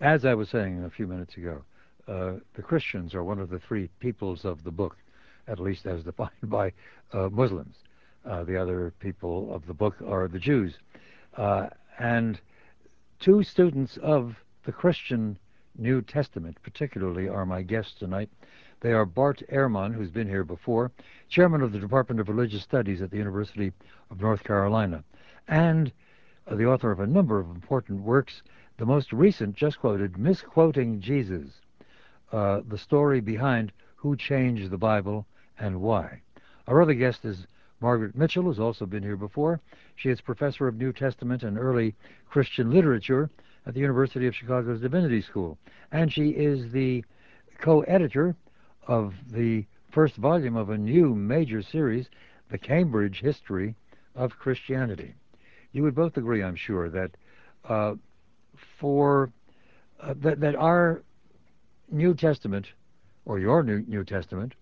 As I was saying a few minutes ago, uh, the Christians are one of the three peoples of the book, at least as defined by uh, Muslims. Uh, the other people of the book are the Jews. Uh, and two students of the Christian New Testament, particularly, are my guests tonight. They are Bart Ehrman, who's been here before, chairman of the Department of Religious Studies at the University of North Carolina, and uh, the author of a number of important works. The most recent, just quoted, Misquoting Jesus, uh, the story behind who changed the Bible and why. Our other guest is Margaret Mitchell, who's also been here before. She is professor of New Testament and early Christian literature at the University of Chicago's Divinity School. And she is the co editor of the first volume of a new major series, The Cambridge History of Christianity. You would both agree, I'm sure, that uh, for uh, that, that our New Testament, or your New, New Testament,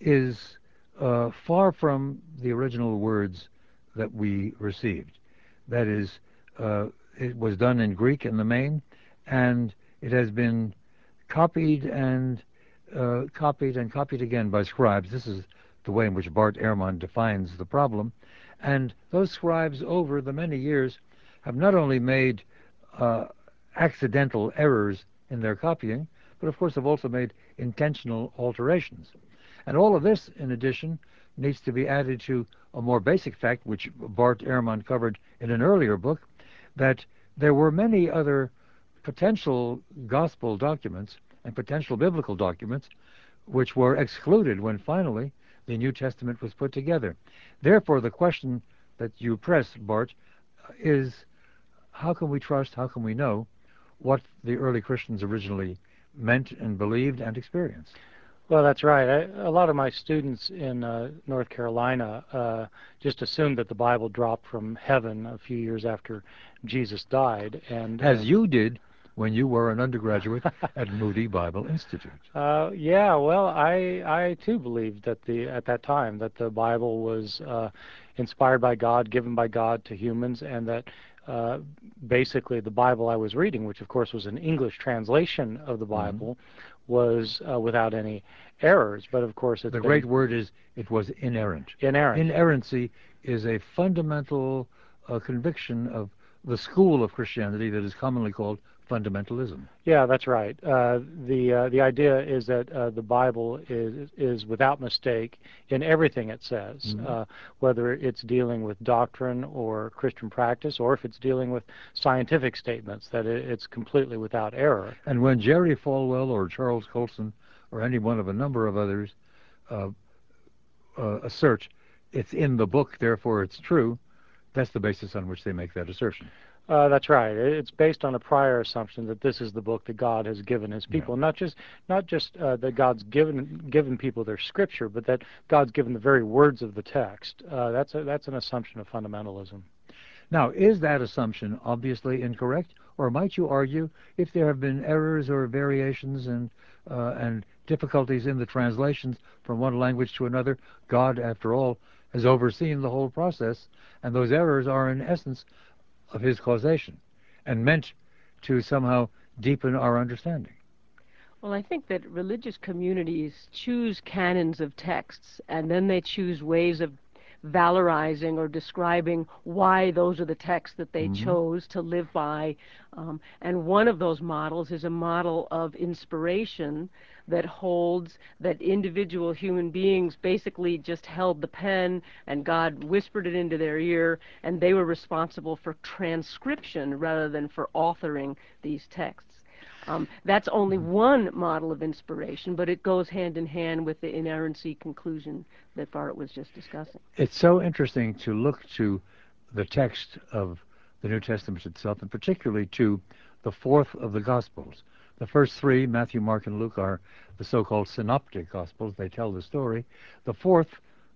is uh, far from the original words that we received. That is, uh, it was done in Greek in the main, and it has been copied and uh, copied and copied again by scribes. This is the way in which Bart Ehrman defines the problem. And those scribes, over the many years, have not only made uh, accidental errors in their copying, but of course have also made intentional alterations. And all of this, in addition, needs to be added to a more basic fact, which Bart Ehrman covered in an earlier book, that there were many other potential gospel documents and potential biblical documents which were excluded when finally the New Testament was put together. Therefore, the question that you press, Bart, is how can we trust, how can we know what the early Christians originally meant and believed and experienced? Well, that's right. I, a lot of my students in uh, North Carolina uh, just assumed that the Bible dropped from heaven a few years after Jesus died, and as uh, you did when you were an undergraduate at Moody Bible Institute. Uh, yeah, well, I I too believed that the at that time that the Bible was uh, inspired by God, given by God to humans, and that uh, basically the Bible I was reading, which of course was an English translation of the mm-hmm. Bible, mm-hmm. was uh, without any errors. But of course, the great word is it was inerrant. Inerrant. Inerrancy is a fundamental uh, conviction of the school of Christianity that is commonly called fundamentalism. Yeah, that's right. Uh, the uh, the idea is that uh, the Bible is is without mistake in everything it says, mm-hmm. Uh, whether it's dealing with doctrine or Christian practice, or if it's dealing with scientific statements, that it, it's completely without error. And when Jerry Falwell or Charles Colson or any one of a number of others uh, uh, assert it's in the book, therefore it's true, that's the basis on which they make that assertion. Uh, that's right. It's based on a prior assumption that this is the book that God has given His people, yeah. not just not just uh, that God's given given people their scripture, but that God's given the very words of the text. Uh, that's a, that's an assumption of fundamentalism. Now, is that assumption obviously incorrect, or might you argue if there have been errors or variations and uh, and difficulties in the translations from one language to another, God, after all, has overseen the whole process, and those errors are in essence of his causation and meant to somehow deepen our understanding. Well, I think that religious communities choose canons of texts and then they choose ways of valorizing or describing why those are the texts that they mm-hmm. chose to live by. Um, and one of those models is a model of inspiration that holds that individual human beings basically just held the pen and God whispered it into their ear and they were responsible for transcription rather than for authoring these texts. Um, that's only one model of inspiration, but it goes hand in hand with the inerrancy conclusion that Bart was just discussing. It's so interesting to look to the text of the New Testament itself, and particularly to the fourth of the Gospels. The first three, Matthew, Mark, and Luke, are the so called synoptic Gospels. They tell the story. The fourth,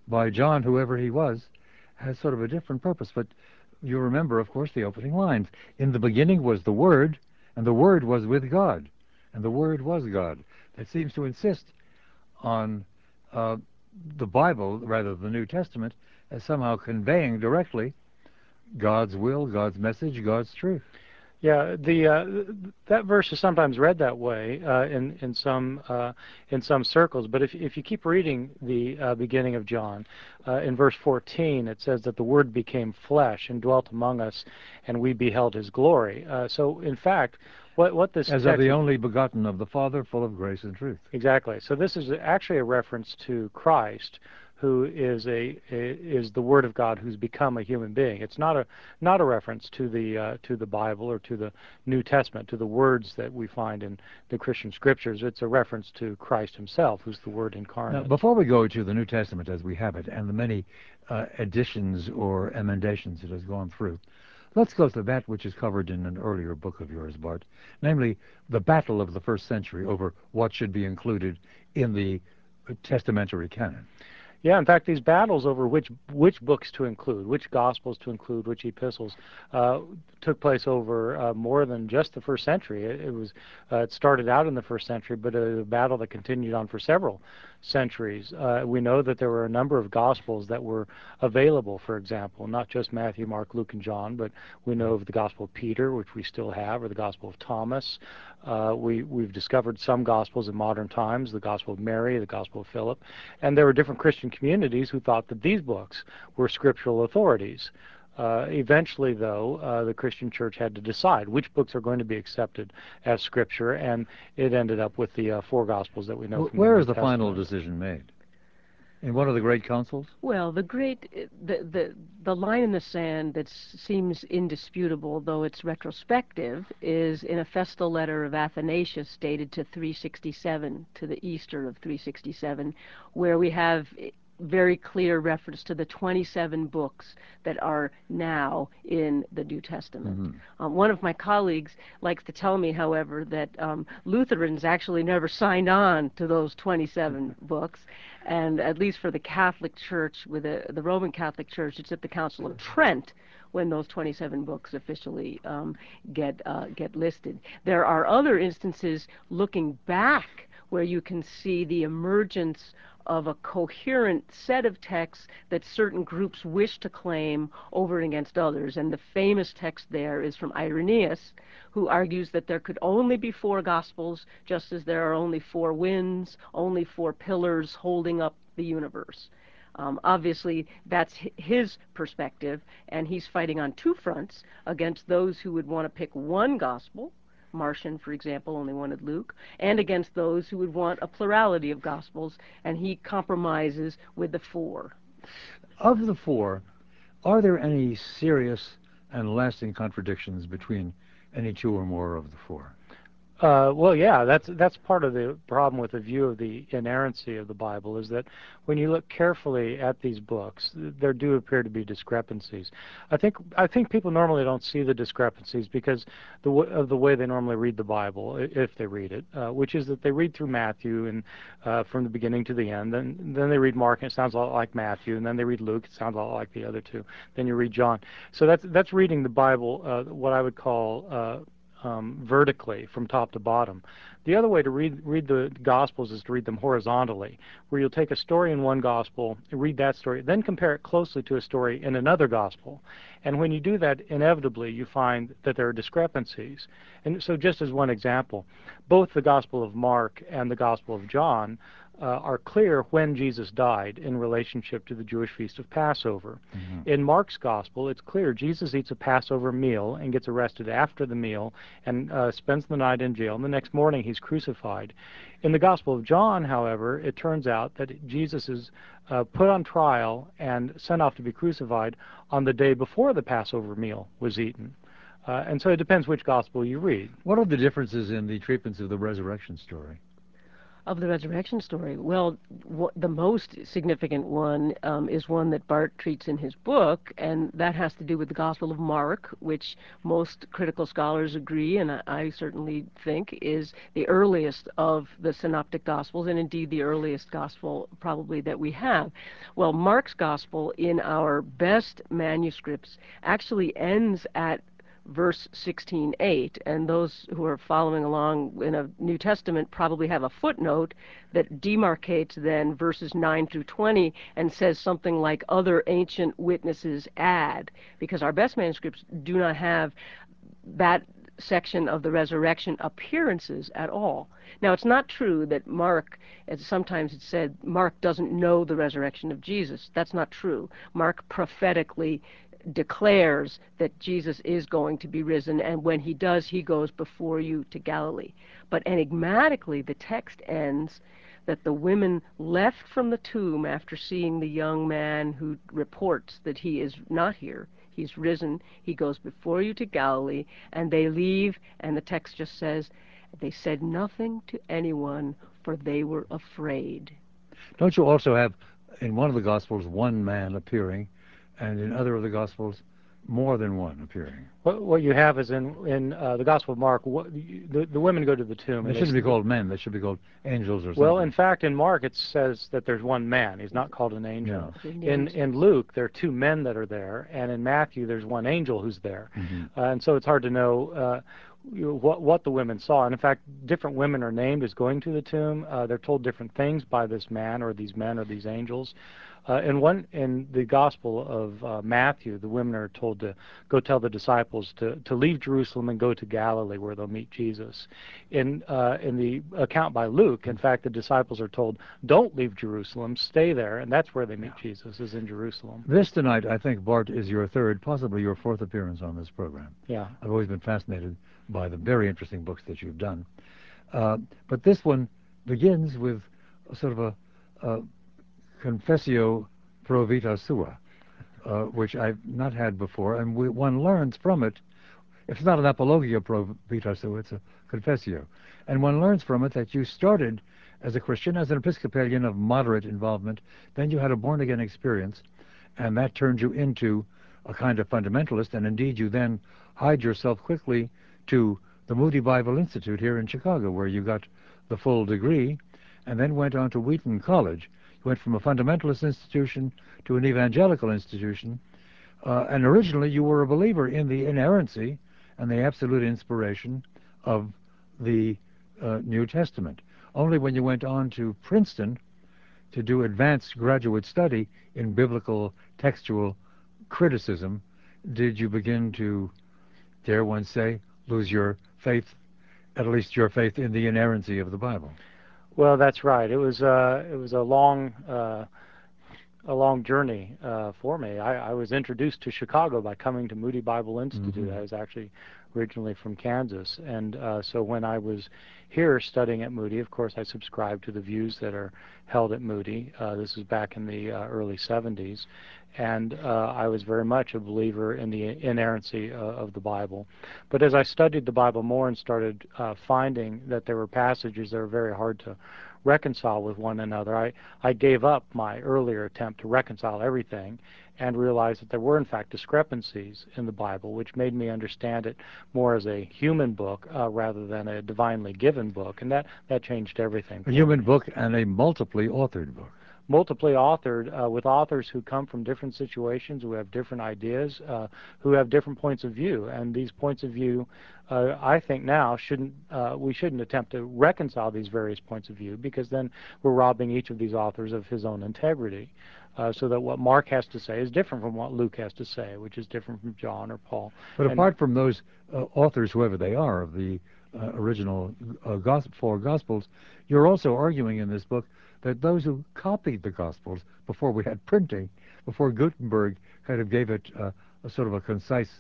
by John, whoever he was, has sort of a different purpose. But you remember, of course, the opening lines. In the beginning was the Word, and the Word was with God, and the Word was God. That seems to insist on uh, the Bible, rather the New Testament, as somehow conveying directly God's will, God's message, God's truth. Yeah, the uh, that verse is sometimes read that way uh, in in some uh, in some circles. But if if you keep reading the uh, beginning of John, uh, in verse 14, it says that the Word became flesh and dwelt among us, and we beheld His glory. Uh, so, in fact, what what this as of the only begotten of the Father, full of grace and truth. Exactly. So this is actually a reference to Christ, who is a, is the Word of God who's become a human being. It's not a not a reference to the uh, to the Bible or to the New Testament, to the words that we find in the Christian Scriptures. It's a reference to Christ Himself, who's the Word incarnate. Now, before we go to the New Testament as we have it, and the many uh, additions or emendations it has gone through, let's go to that which is covered in an earlier book of yours, Bart, namely the battle of the first century over what should be included in the testamentary canon. Yeah, in fact, these battles over which which books to include, which gospels to include, which epistles, uh, took place over uh, more than just the first century. It, it was uh, it started out in the first century, but a battle that continued on for several centuries. Uh, we know that there were a number of Gospels that were available, for example, not just Matthew, Mark, Luke, and John, but we know of the Gospel of Peter, which we still have, or the Gospel of Thomas. Uh, we, we've discovered some Gospels in modern times, the Gospel of Mary, the Gospel of Philip, and there were different Christian communities who thought that these books were scriptural authorities. Uh, eventually, though, uh, the Christian church had to decide which books are going to be accepted as scripture, and it ended up with the uh, four Gospels that we know. Where the is the final decision made? In one of the great councils? Well, the great the the the line in the sand that seems indisputable, though it's retrospective, is in a festal letter of Athanasius dated to 367 to the Easter of 367, where we have very clear reference to the 27 books that are now in the New Testament. Mm-hmm. Um, one of my colleagues likes to tell me, however, that um, Lutherans actually never signed on to those 27 books, and at least for the Catholic Church, with the, the Roman Catholic Church, it's at the Council of Trent when those 27 books officially um, get uh, get listed. There are other instances looking back where you can see the emergence of a coherent set of texts that certain groups wish to claim over and against others. And the famous text there is from Irenaeus, who argues that there could only be four gospels, just as there are only four winds, only four pillars holding up the universe. Um, obviously, that's his perspective, and he's fighting on two fronts against those who would want to pick one gospel Marcion, for example, only wanted Luke, and against those who would want a plurality of Gospels, and he compromises with the four. Of the four, are there any serious and lasting contradictions between any two or more of the four? Uh, well, yeah, that's that's part of the problem with the view of the inerrancy of the Bible is that when you look carefully at these books, there do appear to be discrepancies. I think I think people normally don't see the discrepancies because the of the way they normally read the Bible, if they read it, uh, which is that they read through Matthew and uh, from the beginning to the end, then then they read Mark and it sounds a lot like Matthew, and then they read Luke, it sounds a lot like the other two. Then you read John. So that's that's reading the Bible, uh, what I would call uh, um, vertically from top to bottom. The other way to read read the Gospels is to read them horizontally, where you'll take a story in one Gospel, read that story, then compare it closely to a story in another Gospel. And when you do that, inevitably you find that there are discrepancies. And so, just as one example, both the Gospel of Mark and the Gospel of John are clear when Jesus died in relationship to the Jewish feast of Passover. Mm-hmm. In Mark's gospel, it's clear Jesus eats a Passover meal and gets arrested after the meal and uh, spends the night in jail, and the next morning he's crucified. In the Gospel of John, however, it turns out that Jesus is uh, put on trial and sent off to be crucified on the day before the Passover meal was eaten. Uh, and so it depends which gospel you read. What are the differences in the treatments of the resurrection story? Of the resurrection story? Well, the most significant one um, is one that Bart treats in his book, and that has to do with the Gospel of Mark, which most critical scholars agree, and I, I certainly think, is the earliest of the synoptic Gospels, and indeed the earliest Gospel probably that we have. Well, Mark's Gospel in our best manuscripts actually ends at verse 16:8 and those who are following along in a New Testament probably have a footnote that demarcates then verses 9 through 20 and says something like other ancient witnesses add because our best manuscripts do not have that section of the resurrection appearances at all. Now, it's not true that Mark, as sometimes it's said, Mark doesn't know the resurrection of Jesus. That's not true. Mark prophetically declares that Jesus is going to be risen, and when he does, he goes before you to Galilee. But enigmatically, the text ends that the women left from the tomb after seeing the young man who reports that he is not here. He's risen. He goes before you to Galilee, and they leave, and the text just says, they said nothing to anyone, for they were afraid. Don't you also have in one of the Gospels one man appearing, and in other of the Gospels more than one appearing. What, what you have is in in uh, the Gospel of Mark, what, the, the women go to the tomb. They shouldn't be called men. They should be called angels or something. Well, in fact, in Mark it says that there's one man. He's not called an angel. Yeah. In in Luke there are two men that are there, and in Matthew there's one angel who's there, Mhm. uh, and so it's hard to know. Uh, what what the women saw, and in fact, different women are named as going to the tomb. Uh, they're told different things by this man, or these men, or these angels. Uh, in one in the Gospel of uh, Matthew, the women are told to go tell the disciples to, to leave Jerusalem and go to Galilee, where they'll meet Jesus. In uh, in the account by Luke, in fact, the disciples are told, "Don't leave Jerusalem, stay there," and that's where they meet Jesus, is in Jerusalem. This tonight, I think, Bart, is your third, possibly your fourth appearance on this program. Yeah. I've always been fascinated by the very interesting books that you've done. Uh, but this one begins with sort of a, a confessio pro vita sua, uh, which I've not had before, and we, one learns from it. It's not an apologia pro vita sua; it's a confessio, and one learns from it that you started as a Christian, as an Episcopalian of moderate involvement. Then you had a born again experience, and that turned you into a kind of fundamentalist, and indeed you then hied yourself quickly to the Moody Bible Institute here in Chicago, where you got the full degree, and then went on to Wheaton College. Went from a fundamentalist institution to an evangelical institution, uh, and originally you were a believer in the inerrancy and the absolute inspiration of the uh, New Testament. Only when you went on to Princeton to do advanced graduate study in biblical textual criticism did you begin to, dare one say, lose your faith, at least your faith in the inerrancy of the Bible. Well, that's right. It was uh, it was a long uh, a long journey uh, for me. I, I was introduced to Chicago by coming to Moody Bible Institute. Mhm. I was actually originally from Kansas, and uh, so when I was here studying at Moody, of course, I subscribed to the views that are held at Moody. Uh, this is back in the uh, early 70s, and uh, I was very much a believer in the inerrancy uh, of the Bible. But as I studied the Bible more and started uh, finding that there were passages that were very hard to reconcile with one another, I, I gave up my earlier attempt to reconcile everything and realized that there were in fact discrepancies in the Bible, which made me understand it more as a human book uh, rather than a divinely given book, and that that changed everything. A for me human book and a multiply authored book. Multiply authored uh, with authors who come from different situations, who have different ideas, uh, who have different points of view, and these points of view, uh, I think now shouldn't uh, we shouldn't attempt to reconcile these various points of view because then we're robbing each of these authors of his own integrity. Uh, so that what Mark has to say is different from what Luke has to say, which is different from John or Paul. But And- apart from those uh, authors, whoever they are, of the uh, original uh, four Gospels, you're also arguing in this book that those who copied the Gospels before we had printing, before Gutenberg kind of gave it uh, a sort of a concise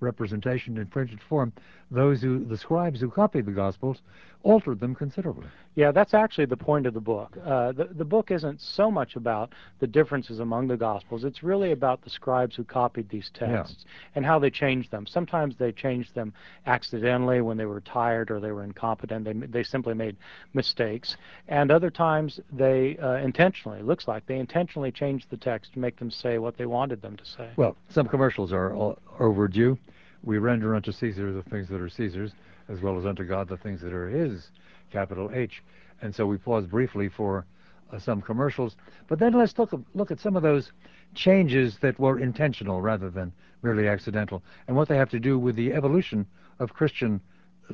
representation in printed form, those who, the scribes who copied the Gospels, altered them considerably. Yeah, that's actually the point of the book. Uh, the, the book isn't so much about the differences among the Gospels. It's really about the scribes who copied these texts and how they changed them. Sometimes they changed them accidentally when they were tired or they were incompetent. They, they simply made mistakes. And other times they uh, intentionally, it looks like, they intentionally changed the text to make them say what they wanted them to say. Well, some commercials are overdue. We render unto Caesar the things that are Caesar's, as well as unto God the things that are His, capital H. And so we pause briefly for uh, some commercials. But then let's look, look at some of those changes that were intentional rather than merely accidental, and what they have to do with the evolution of Christian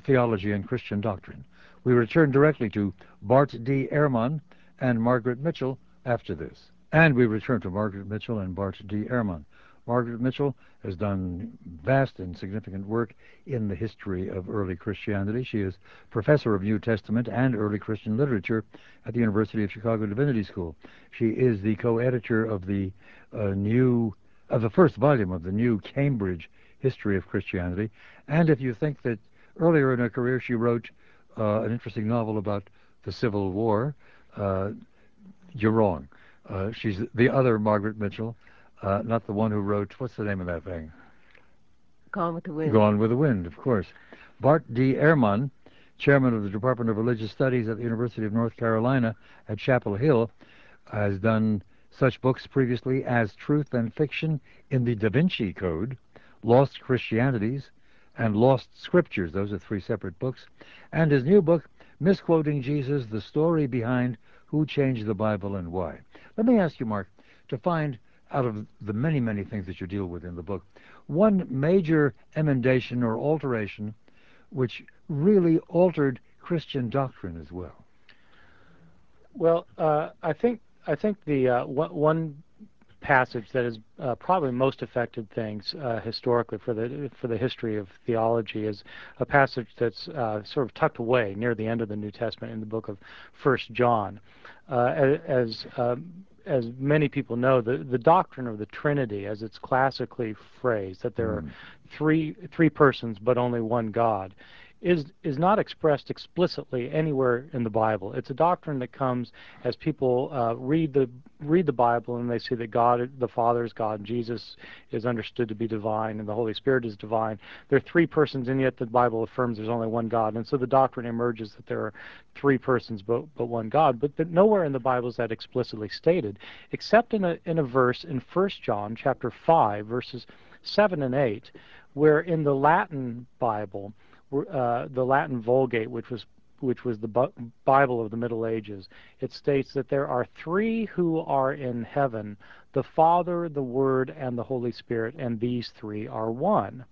theology and Christian doctrine. We return directly to Bart D. Ehrman and Margaret Mitchell after this. And we return to Margaret Mitchell and Bart D. Ehrman. Margaret Mitchell has done vast and significant work in the history of early Christianity. She is professor of New Testament and early Christian literature at the University of Chicago Divinity School. She is the co-editor of the uh, new of the first volume of the new Cambridge History of Christianity. And if you think that earlier in her career she wrote uh, an interesting novel about the Civil War, uh, you're wrong. Uh, she's the other Margaret Mitchell, uh, not the one who wrote, what's the name of that thing? Gone with the Wind. Gone with the Wind, of course. Bart D. Ehrman, chairman of the Department of Religious Studies at the University of North Carolina at Chapel Hill, has done such books previously as Truth and Fiction in the Da Vinci Code, Lost Christianities, and Lost Scriptures. Those are three separate books. And his new book, Misquoting Jesus, The Story Behind Who Changed the Bible and Why. Let me ask you, Mark, to find out of the many, many things that you deal with in the book, one major emendation or alteration which really altered Christian doctrine as well. Well, uh, I think I think the uh, one passage that has uh, probably most affected things uh, historically for the for the history of theology is a passage that's uh, sort of tucked away near the end of the New Testament in the book of First John. Uh, as um, as many people know, the, the doctrine of the Trinity, as it's classically phrased, that there mm. are three three persons but only one God, is is not expressed explicitly anywhere in the Bible. It's a doctrine that comes as people uh, read the read the Bible and they see that God, the Father is God, Jesus is understood to be divine, and the Holy Spirit is divine. There are three persons, and yet the Bible affirms there's only one God, and so the doctrine emerges that there are three persons but but one God. But nowhere in the Bible is that explicitly stated, except in a in a verse in 1 John chapter five verses seven and eight, where in the Latin Bible uh, the Latin Vulgate, which was which was the Bible of the Middle Ages, it states that there are three who are in heaven the Father, the Word, and the Holy Spirit, and these three are one.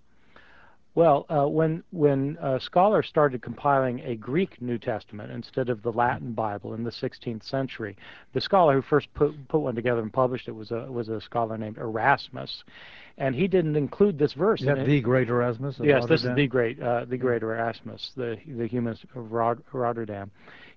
Well, uh, when when uh, scholars started compiling a Greek New Testament instead of the Latin Bible in the 16th century, the scholar who first put put one together and published it was a was a scholar named Erasmus, and he didn't include this verse. Is that the great Erasmus? yes, this is the great uh, the great Erasmus, the the humanist of Rotterdam.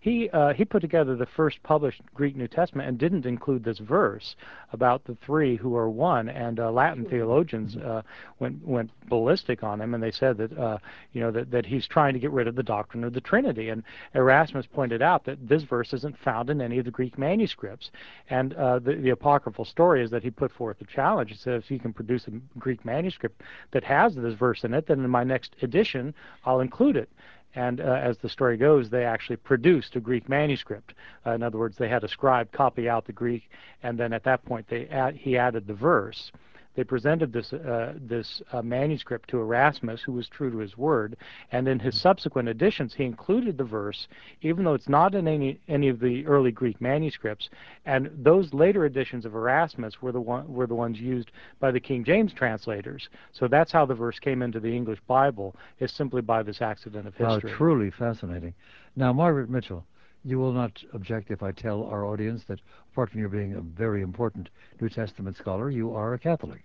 He uh, he put together the first published Greek New Testament and didn't include this verse about the three who are one. And uh, Latin theologians uh, went went ballistic on him, and they said that uh, you know that, that he's trying to get rid of the doctrine of the Trinity. And Erasmus pointed out that this verse isn't found in any of the Greek manuscripts. And uh, the, the apocryphal story is that he put forth a challenge. He said, if you can produce a Greek manuscript that has this verse in it, then in my next edition I'll include it. And uh, as the story goes, they actually produced a Greek manuscript. Uh, in other words, they had a scribe copy out the Greek, and then at that point, they he added the verse. They presented this uh, this uh, manuscript to Erasmus, who was true to his word, and in his subsequent editions, he included the verse, even though it's not in any any of the early Greek manuscripts. And those later editions of Erasmus were the one were the ones used by the King James translators. So that's how the verse came into the English Bible, is simply by this accident of history. Wow, truly fascinating. Now, Margaret Mitchell, you will not object if I tell our audience that, apart from you being a very important New Testament scholar, you are a Catholic.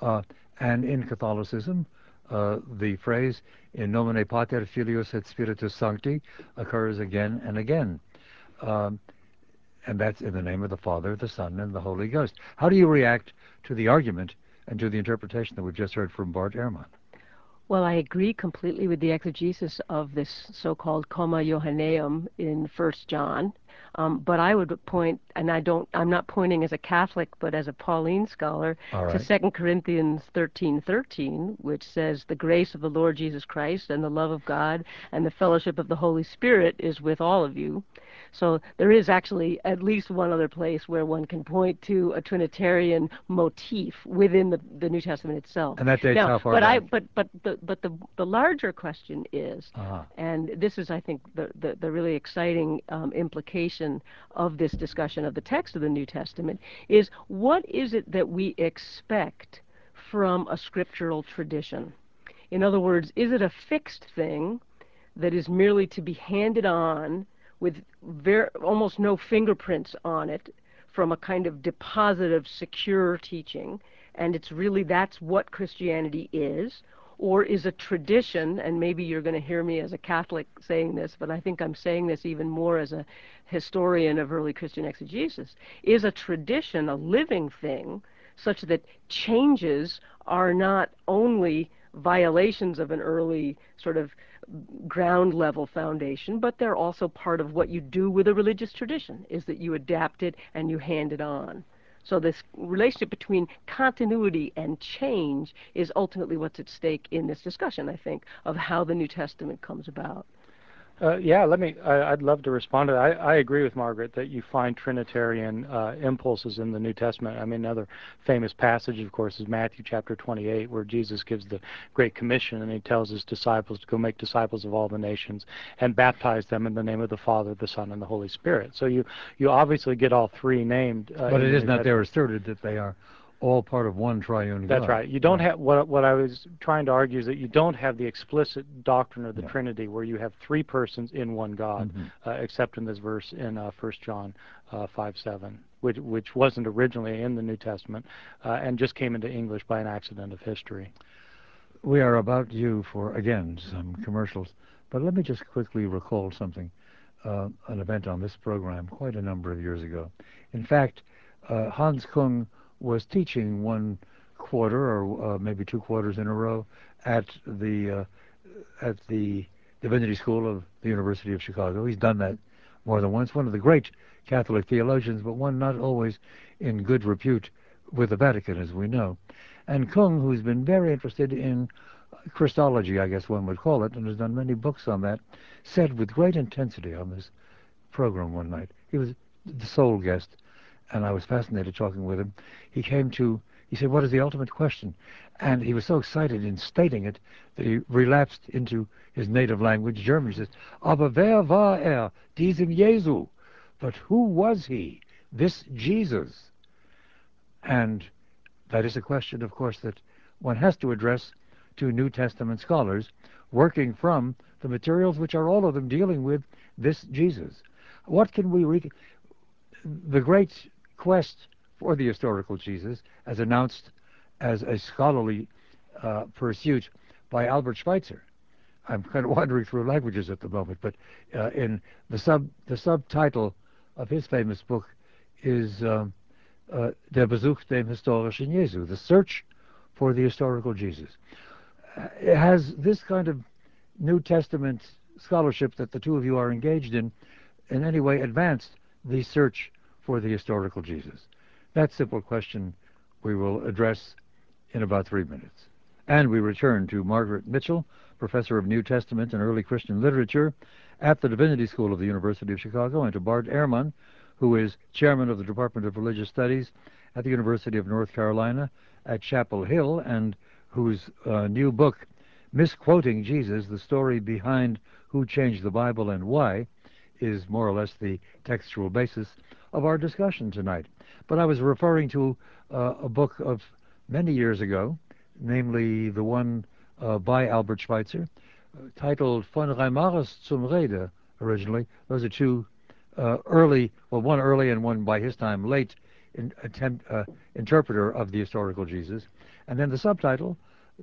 Uh, and in Catholicism, uh, the phrase in nomine pater filius et spiritus sancti occurs again and again. Um, and that's in the name of the Father, the Son, and the Holy Ghost. How do you react to the argument and to the interpretation that we've just heard from Bart Ehrman? Well, I agree completely with the exegesis of this so-called comma Johanneum in First John. Um, but I would point, and I don't, I'm not pointing as a Catholic, but as a Pauline scholar, right. to Second Corinthians 13:13, which says, "The grace of the Lord Jesus Christ and the love of God and the fellowship of the Holy Spirit is with all of you." So there is actually at least one other place where one can point to a Trinitarian motif within the, the New Testament itself. And that dates now, how far but back? I but but the but the the larger question is, uh-huh. and this is I think the the, the really exciting um, implication of this discussion of the text of the New Testament is what is it that we expect from a scriptural tradition? In other words, is it a fixed thing that is merely to be handed on with very, almost no fingerprints on it from a kind of deposit of secure teaching? and it's really that's what Christianity is, or is a tradition, and maybe you're going to hear me as a Catholic saying this, but I think I'm saying this even more as a historian of early Christian exegesis, is a tradition, a living thing, such that changes are not only violations of an early sort of ground level foundation, but they're also part of what you do with a religious tradition, is that you adapt it and you hand it on. So this relationship between continuity and change is ultimately what's at stake in this discussion, I think, of how the New Testament comes about. Uh, yeah, let me. I, would love to respond to that. I, I, agree with Margaret that you find Trinitarian uh, impulses in the New Testament. I mean, another famous passage, of course, is Matthew chapter 28, where Jesus gives the Great Commission and he tells his disciples to go make disciples of all the nations and baptize them in the name of the Father, the Son, and the Holy Spirit. So you you obviously get all three named. Uh, but it is not there asserted that they are all part of one triune God. That's right. You don't have what what I was trying to argue is that you don't have the explicit doctrine of the No. Trinity where you have three persons in one God, Mhm. uh, except in this verse in uh, 1 John uh, 5 7, which which wasn't originally in the New Testament uh, and just came into English by an accident of history. We are about due for, again, some commercials. But let me just quickly recall something, uh, an event on this program quite a number of years ago. In fact, uh, Hans Kung was teaching one quarter or uh, maybe two quarters in a row at the uh, at the Divinity School of the University of Chicago. He's done that more than once. One of the great Catholic theologians, but one not always in good repute with the Vatican, as we know. And Kung, who's been very interested in Christology, I guess one would call it, and has done many books on that, said with great intensity on this program one night. He was the sole guest, and I was fascinated talking with him. He came to, he said, What is the ultimate question? And he was so excited in stating it that he relapsed into his native language, German. He says, Aber wer war er, diesem Jesu? But who was he, this Jesus? And that is a question, of course, that one has to address to New Testament scholars working from the materials which are all of them dealing with this Jesus. What can we read? The great quest for the historical Jesus, as announced as a scholarly uh, pursuit by Albert Schweitzer. I'm kind of wandering through languages at the moment, but uh, in the sub the subtitle of his famous book is um, uh, Der Besuch dem historischen Jesu, the search for the historical Jesus. Uh, it has this kind of New Testament scholarship that the two of you are engaged in, in any way advanced the search for the historical Jesus? That simple question we will address in about three minutes. And we return to Margaret Mitchell, professor of New Testament and early Christian literature at the Divinity School of the University of Chicago, and to Bart Ehrman, who is chairman of the Department of Religious Studies at the University of North Carolina at Chapel Hill, and whose uh, new book, Misquoting Jesus The Story Behind Who Changed the Bible and Why, is more or less the textual basis of our discussion tonight. But I was referring to uh, a book of many years ago, namely the one uh, by Albert Schweitzer, uh, titled Von Reimarus zum Wrede, originally. Those are two uh, early, well, one early and one by his time late in, attempt, uh, interpreter of the historical Jesus. And then the subtitle,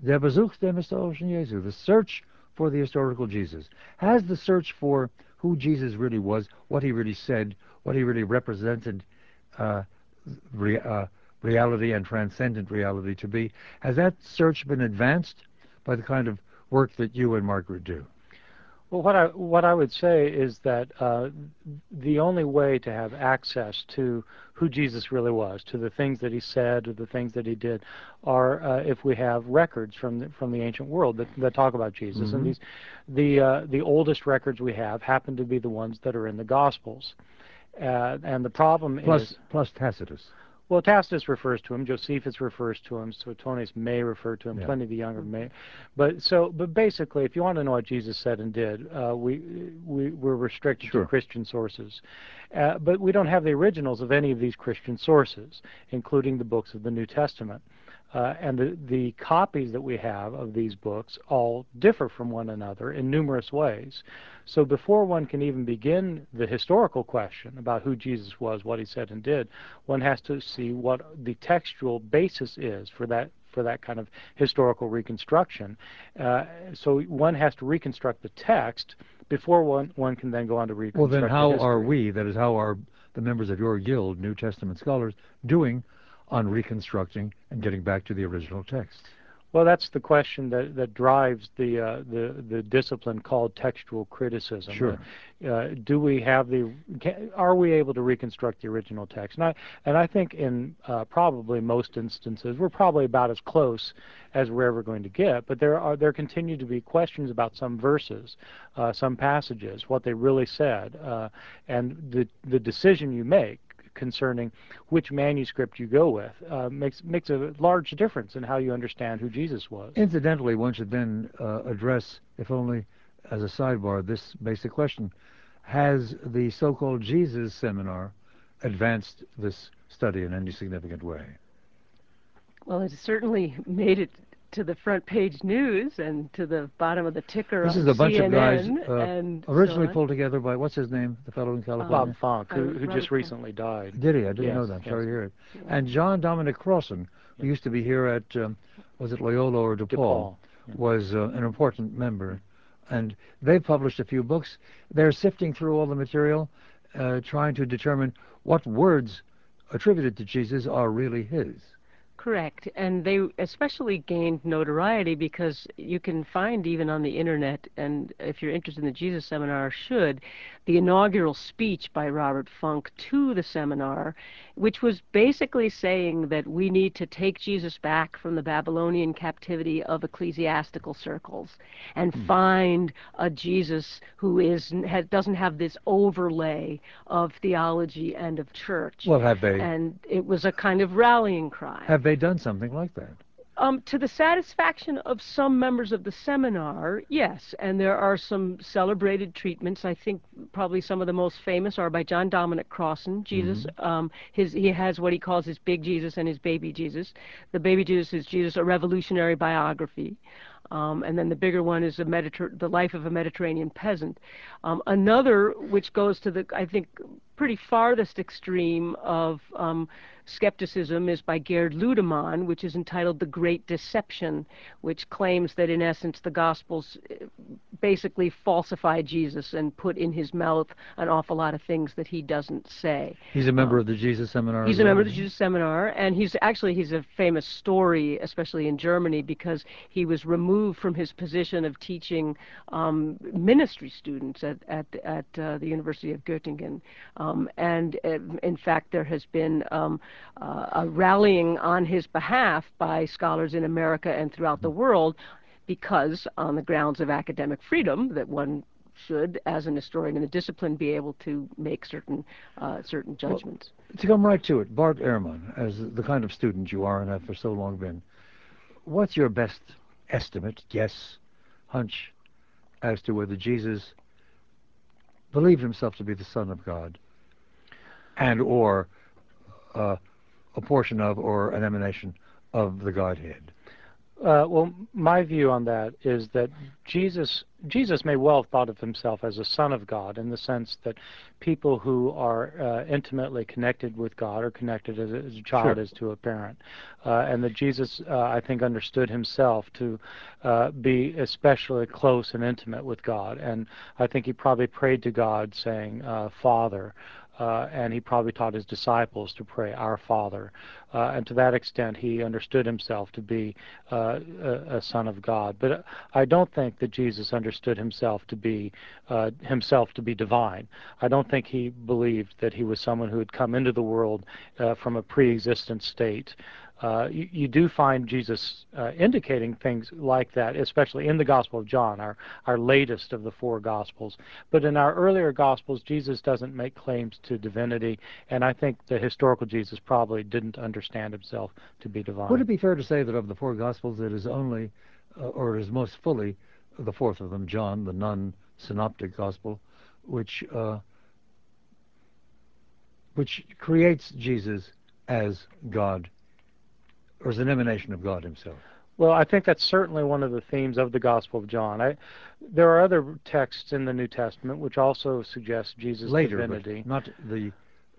Der Besuch dem historischen Jesu, the search for the historical Jesus. Has the search for who Jesus really was, what he really said, what he really represented uh, re, uh, reality and transcendent reality to be. Has that search been advanced by the kind of work that you and Margaret do? Well, what I what I would say is that uh, the only way to have access to who Jesus really was, to the things that he said, or the things that he did, are uh, if we have records from the, from the ancient world that, that talk about Jesus. Mm-hmm. And these, the uh, the oldest records we have happen to be the ones that are in the Gospels. Uh, and the problem plus, is plus Tacitus. Well, Tacitus refers to him. Josephus refers to him. Suetonius may refer to him. Yeah. Pliny the Younger may. But so, but basically, if you want to know what Jesus said and did, uh, we we we're restricted Sure. to Christian sources. Uh, but we don't have the originals of any of these Christian sources, including the books of the New Testament. Uh, and the, the copies that we have of these books all differ from one another in numerous ways. So before one can even begin the historical question about who Jesus was, what he said and did, one has to see what the textual basis is for that for that kind of historical reconstruction. Uh, so one has to reconstruct the text before one one can then go on to reconstruct. Well, then how the are we? That is, how are the members of your guild, New Testament scholars, doing on reconstructing and getting back to the original text? Well, that's the question that, that drives the, uh, the the discipline called textual criticism. Sure. Uh, uh, do we have the? Can, are we able to reconstruct the original text? And I and I think in uh, probably most instances we're probably about as close as we're ever going to get. But there are there continue to be questions about some verses, uh, some passages, what they really said, uh, and the the decision you make concerning which manuscript you go with uh, makes makes a large difference in how you understand who Jesus was. Incidentally, one should then uh, address, if only as a sidebar, this basic question: Has the so-called Jesus seminar advanced this study in any significant way? Well, it certainly made it to the front page news and to the bottom of the ticker This is a bunch CNN of guys uh, and originally so pulled together by what's his name, the fellow in California. Bob Funk, who, who just recently died. Did he? I didn't know that. I'm yes. sorry to hear it. And John Dominic Crossan, who used to be here at, um, was it Loyola or DePaul, DePaul. was uh, an important member. And they've published a few books. They're sifting through all the material, uh, trying to determine what words attributed to Jesus are really his. Correct. And they especially gained notoriety because you can find even on the internet, and if you're interested in the Jesus Seminar, should, the inaugural speech by Robert Funk to the seminar, which was basically saying that we need to take Jesus back from the Babylonian captivity of ecclesiastical circles and hmm. find a Jesus who is has, doesn't have this overlay of theology and of church. Well, have they and it was a kind of rallying cry. have they done something like that? Um, to the satisfaction of some members of the seminar, yes, and there are some celebrated treatments. I think probably some of the most famous are by John Dominic Crossan. Jesus, um, his he has what he calls his big Jesus and his baby Jesus. The baby Jesus is Jesus, a revolutionary biography. Um, and then the bigger one is a Mediter- the life of a Mediterranean peasant. Um, another, which goes to the, I think, pretty farthest extreme of um, skepticism, is by Gerd Ludemann, which is entitled "The Great Deception," which claims that in essence the Gospels eh, basically falsify Jesus and put in his mouth an awful lot of things that he doesn't say. He's a member of the Jesus Seminar. He's a member of the? Jesus Seminar, and he's actually he's a famous story, especially in Germany, because he was removed from his position of teaching um, ministry students at at at uh, the University of Göttingen, um, and uh, in fact there has been um, uh, a rallying on his behalf by scholars in America and throughout the world, because on the grounds of academic freedom that one should, as an historian in the discipline, be able to make certain uh, certain judgments. To come right to it, Bart Ehrman, as the kind of student you are and have for so long been, what's your best estimate, guess, hunch as to whether Jesus believed himself to be the Son of God and or uh, a portion of or an emanation of the Godhead? Uh, well, my view on that is that Jesus Jesus may well have thought of himself as a son of God in the sense that people who are uh, intimately connected with God are connected as a, child Sure. is to a parent, uh, and that Jesus, uh, I think, understood himself to uh, be especially close and intimate with God, and I think he probably prayed to God, saying, uh, "Father." Uh, and he probably taught his disciples to pray, Our Father. Uh, and to that extent, he understood himself to be uh, a, a son of God. But uh, I don't think that Jesus understood himself to be uh, himself to be divine. I don't think he believed that he was someone who had come into the world uh, from a pre-existent state. Uh, you, you do find Jesus uh, indicating things like that, especially in the Gospel of John, our, our latest of the four Gospels. But in our earlier Gospels, Jesus doesn't make claims to divinity, and I think the historical Jesus probably didn't understand himself to be divine. Would it be fair to say that of the four Gospels, it is only, uh, or is most fully, the fourth of them, John, the non-synoptic Gospel, which uh, which creates Jesus as God or is an emanation of God Himself? Well, I think that's certainly one of the themes of the Gospel of John. I, there are other texts in the New Testament which also suggest Jesus' Later, divinity. not the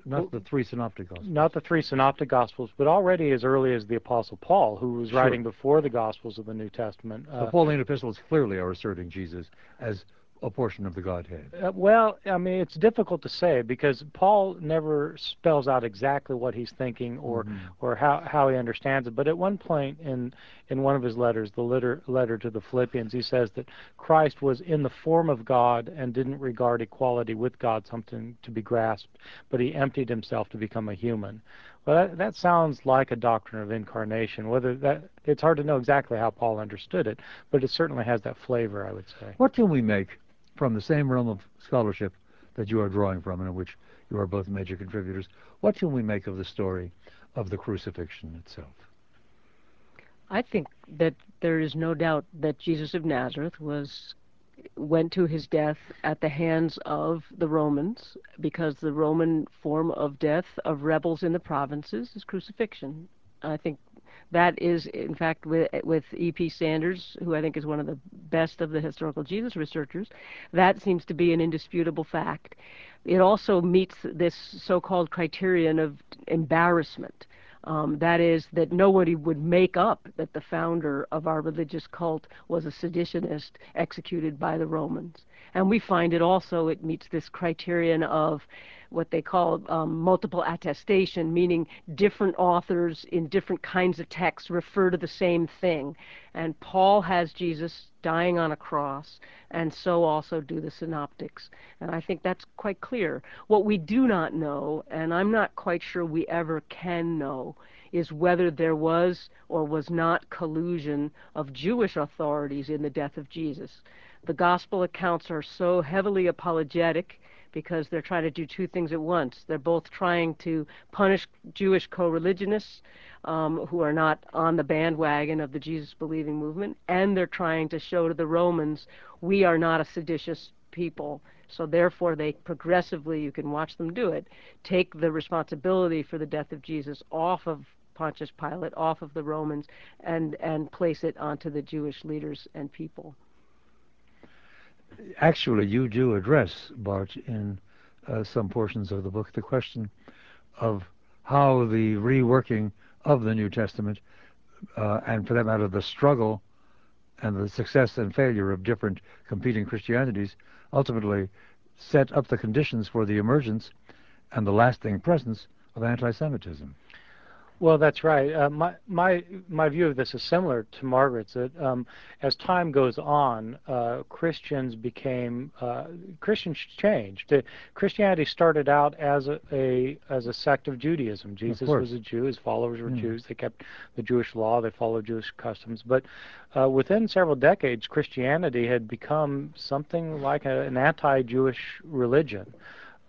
not the three synoptic gospels. Not the three synoptic gospels, but already as early as the Apostle Paul, who was Sure. writing before the Gospels of the New Testament. The Uh, Pauline epistles clearly are asserting Jesus as a portion of the Godhead. Uh, well, I mean, it's difficult to say because Paul never spells out exactly what he's thinking or Mhm. or how, how he understands it. But at one point in in one of his letters, the letter letter to the Philippians, he says that Christ was in the form of God and didn't regard equality with God something to be grasped, but he emptied himself to become a human. Well, that, that sounds like a doctrine of incarnation. Whether that it's hard to know exactly how Paul understood it, but it certainly has that flavor, I would say. What can we make from the same realm of scholarship that you are drawing from and in which you are both major contributors? What can we make of the story of the crucifixion itself? I think that there is no doubt that Jesus of Nazareth was went to his death at the hands of the Romans because the Roman form of death of rebels in the provinces is crucifixion. I think that is, in fact, with, with E.P. Sanders, who I think is one of the best of the historical Jesus researchers, that seems to be an indisputable fact. It also meets this so-called criterion of embarrassment. Um, that is, that nobody would make up that the founder of our religious cult was a seditionist executed by the Romans. And we find it also, it meets this criterion of what they call um, multiple attestation, meaning different authors in different kinds of texts refer to the same thing. And Paul has Jesus dying on a cross, and so also do the synoptics. And I think that's quite clear. What we do not know, and I'm not quite sure we ever can know, is whether there was or was not collusion of Jewish authorities in the death of Jesus. The gospel accounts are so heavily apologetic because they're trying to do two things at once. They're both trying to punish Jewish co religionists um, who are not on the bandwagon of the Jesus believing movement, and they're trying to show to the Romans we are not a seditious people. So therefore, they progressively, you can watch them do it, take the responsibility for the death of Jesus off of Pontius Pilate, off of the Romans, and and place it onto the Jewish leaders and people. Actually, you do address, Bart, in uh, some portions of the book, the question of how the reworking of the New Testament, uh, and for that matter, the struggle and the success and failure of different competing Christianities, ultimately set up the conditions for the emergence and the lasting presence of anti-Semitism. Well, that's right. Uh, my my my view of this is similar to Margaret's. That um, as time goes on, uh, Christians became uh, Christians changed. Christianity started out as a, a as a sect of Judaism. Jesus course. was a Jew. His followers were Mm. Jews. They kept the Jewish law. They followed Jewish customs. But uh, within several decades, Christianity had become something like a, an anti-Jewish religion.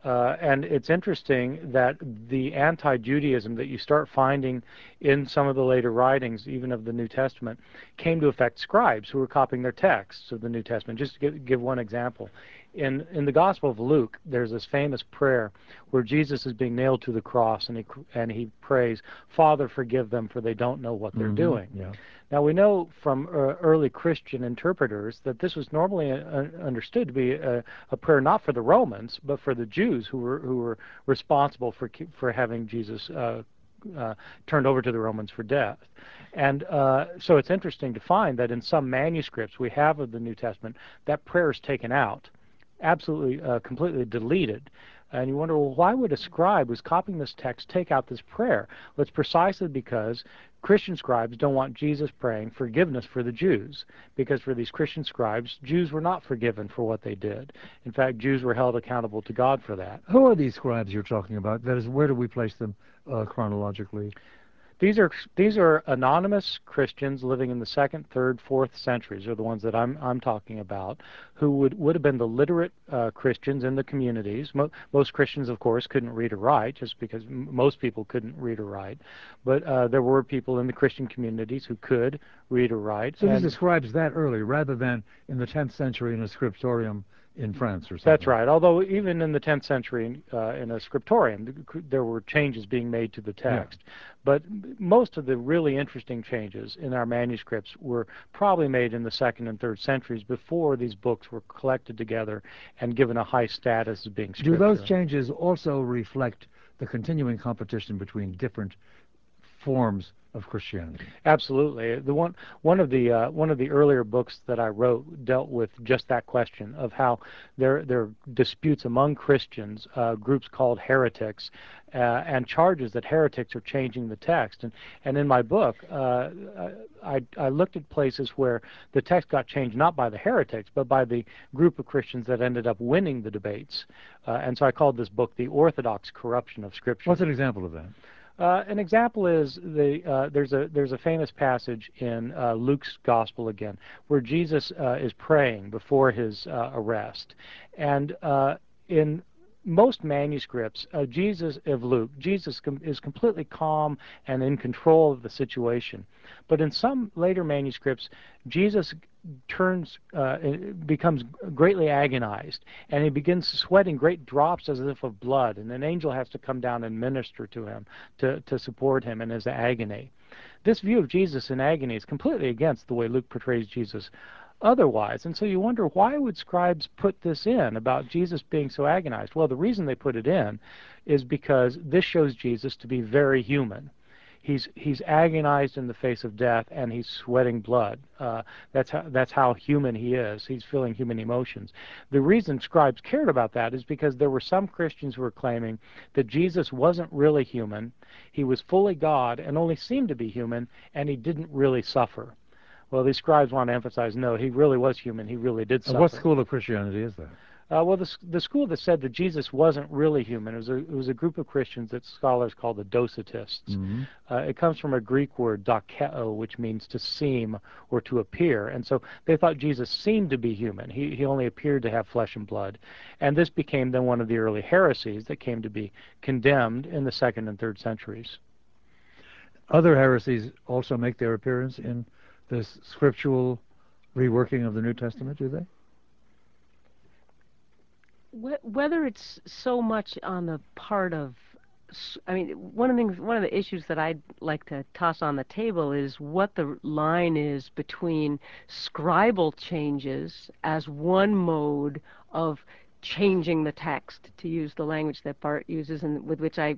Uh, and it's interesting that the anti-Judaism that you start finding in some of the later writings, even of the New Testament, came to affect scribes who were copying their texts of the New Testament. Just to give, give one example, in in the Gospel of Luke, there's this famous prayer where Jesus is being nailed to the cross, and he and he prays, "Father, forgive them, for they don't know what they're Mhm, doing." Yeah. Now we know from uh, early Christian interpreters that this was normally uh, understood to be a, a prayer not for the Romans, but for the Jews who were who were responsible for for having Jesus uh, uh, turned over to the Romans for death. And uh, so it's interesting to find that in some manuscripts we have of the New Testament that prayer is taken out, absolutely uh, completely deleted. And you wonder, well, why would a scribe who's copying this text take out this prayer? Well, it's precisely because Christian scribes don't want Jesus praying forgiveness for the Jews, because for these Christian scribes, Jews were not forgiven for what they did. In fact, Jews were held accountable to God for that. Who are these scribes you're talking about? That is, where do we place them uh, chronologically? These are these are anonymous Christians living in the second, third, fourth centuries are the ones that I'm I'm talking about, who would would have been the literate uh, Christians in the communities. Mo- most Christians, of course, couldn't read or write, just because m- most people couldn't read or write. But uh, there were people in the Christian communities who could read or write. So and- these are scribes that early, rather than in the 10th century in a scriptorium in France or something. That's right. Although even in the 10th century, uh, in a scriptorium, there were changes being made to the text. Yeah. But most of the really interesting changes in our manuscripts were probably made in the second and third centuries before these books were collected together and given a high status as being scripture. Do those changes also reflect the continuing competition between different forms of Christianity. Absolutely. The one one of the uh, one of the earlier books that I wrote dealt with just that question of how there there are disputes among Christians, uh, groups called heretics, uh, and charges that heretics are changing the text. And and in my book, uh, I I looked at places where the text got changed not by the heretics but by the group of Christians that ended up winning the debates. Uh, and so I called this book "The Orthodox Corruption of Scripture." What's an example of that? Uh, an example is the uh, there's a there's a famous passage in uh, Luke's gospel again where Jesus uh, is praying before his uh, arrest, and uh, in most manuscripts, of Jesus of Luke, Jesus com- is completely calm and in control of the situation, but in some later manuscripts, Jesus turns uh, becomes greatly agonized and he begins sweating great drops as if of blood and an angel has to come down and minister to him to, to support him in his agony. This view of jesus in agony is completely against the way luke portrays jesus otherwise and so you wonder why would scribes put this in about jesus being so agonized well the reason they put it in is because this shows jesus to be very human he's he's agonized in the face of death and he's sweating blood. Uh, that's how that's how human he is. He's feeling human emotions. The reason scribes cared about that is because there were some Christians who were claiming that Jesus wasn't really human. He was fully God and only seemed to be human, and he didn't really suffer. Well, these scribes want to emphasize, no, he really was human. He really did suffer. what school of Christianity is that? Uh, well, the, the school that said that Jesus wasn't really human it was a, it was a group of Christians that scholars call the Docetists. Mm-hmm. Uh, it comes from a Greek word dokeo, which means to seem or to appear, and so they thought Jesus seemed to be human. He he only appeared to have flesh and blood, and this became then one of the early heresies that came to be condemned in the second and third centuries. Other heresies also make their appearance in this scriptural reworking of the New Testament, do they? whether it's so much on the part of I mean, one of the things, one of the issues that I'd like to toss on the table is what the line is between scribal changes as one mode of changing the text, to use the language that Bart uses, and with which I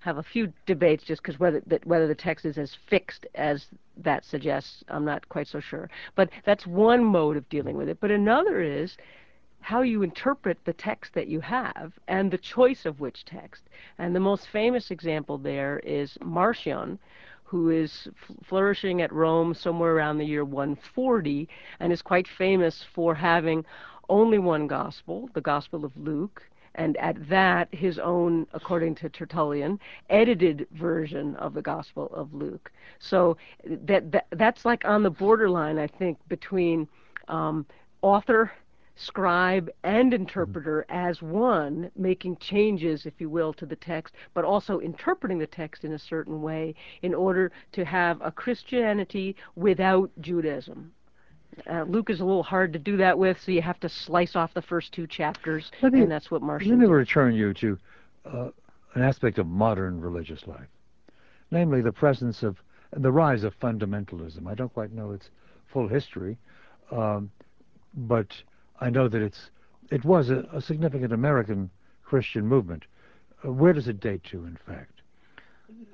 have a few debates, just because whether that whether the text is as fixed as that suggests, I'm not quite so sure. But that's one mode of dealing with it. But another is how you interpret the text that you have and the choice of which text. And the most famous example there is Marcion, who is flourishing at Rome somewhere around the year 140 and is quite famous for having only one gospel, the Gospel of Luke, and at that his own, according to Tertullian, edited version of the Gospel of Luke. So that, that that's like on the borderline, I think, between um, author scribe and interpreter as one, making changes, if you will, to the text, but also interpreting the text in a certain way in order to have a Christianity without Judaism. Uh, Luke is a little hard to do that with, so you have to slice off the first two chapters, me, and that's what Marcion Let me return you to uh, an aspect of modern religious life, namely the presence of the rise of fundamentalism. I don't quite know its full history, um, but I know that it's it was a, a significant American Christian movement. Uh, where does it date to, in fact?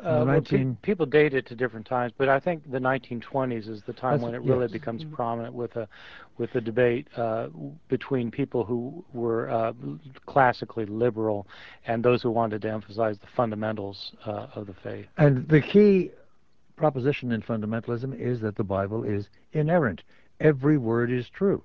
Uh, 19... well, pe people date it to different times, but I think the 1920s is the time That's, when it really becomes mm-hmm. prominent with a with a debate uh, between people who were uh, classically liberal and those who wanted to emphasize the fundamentals uh, of the faith. And the key proposition in fundamentalism is that the Bible is inerrant. Every word is true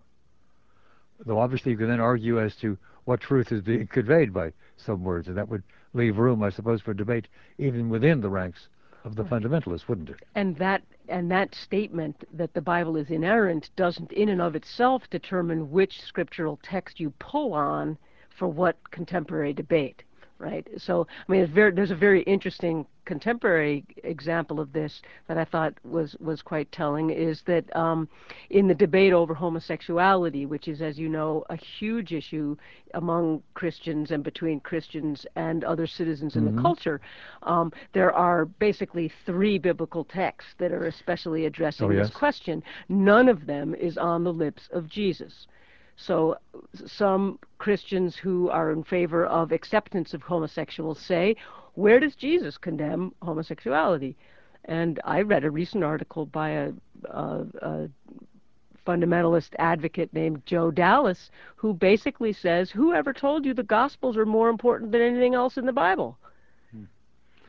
though obviously you can then argue as to what truth is being conveyed by some words, and that would leave room, I suppose, for debate even within the ranks of the fundamentalists, wouldn't it? And that and that statement that the Bible is inerrant doesn't, in and of itself, determine which scriptural text you pull on for what contemporary debate. Right? So, I mean, very, there's a very interesting contemporary example of this that I thought was, was quite telling is that um, in the debate over homosexuality, which is, as you know, a huge issue among Christians and between Christians and other citizens in Mm-hmm. the culture, um, there are basically three biblical texts that are especially addressing Oh, this question. None of them is on the lips of Jesus. So some Christians who are in favor of acceptance of homosexuals say, where does Jesus condemn homosexuality? And I read a recent article by a, a, a fundamentalist advocate named Joe Dallas who basically says, whoever told you the Gospels are more important than anything else in the Bible?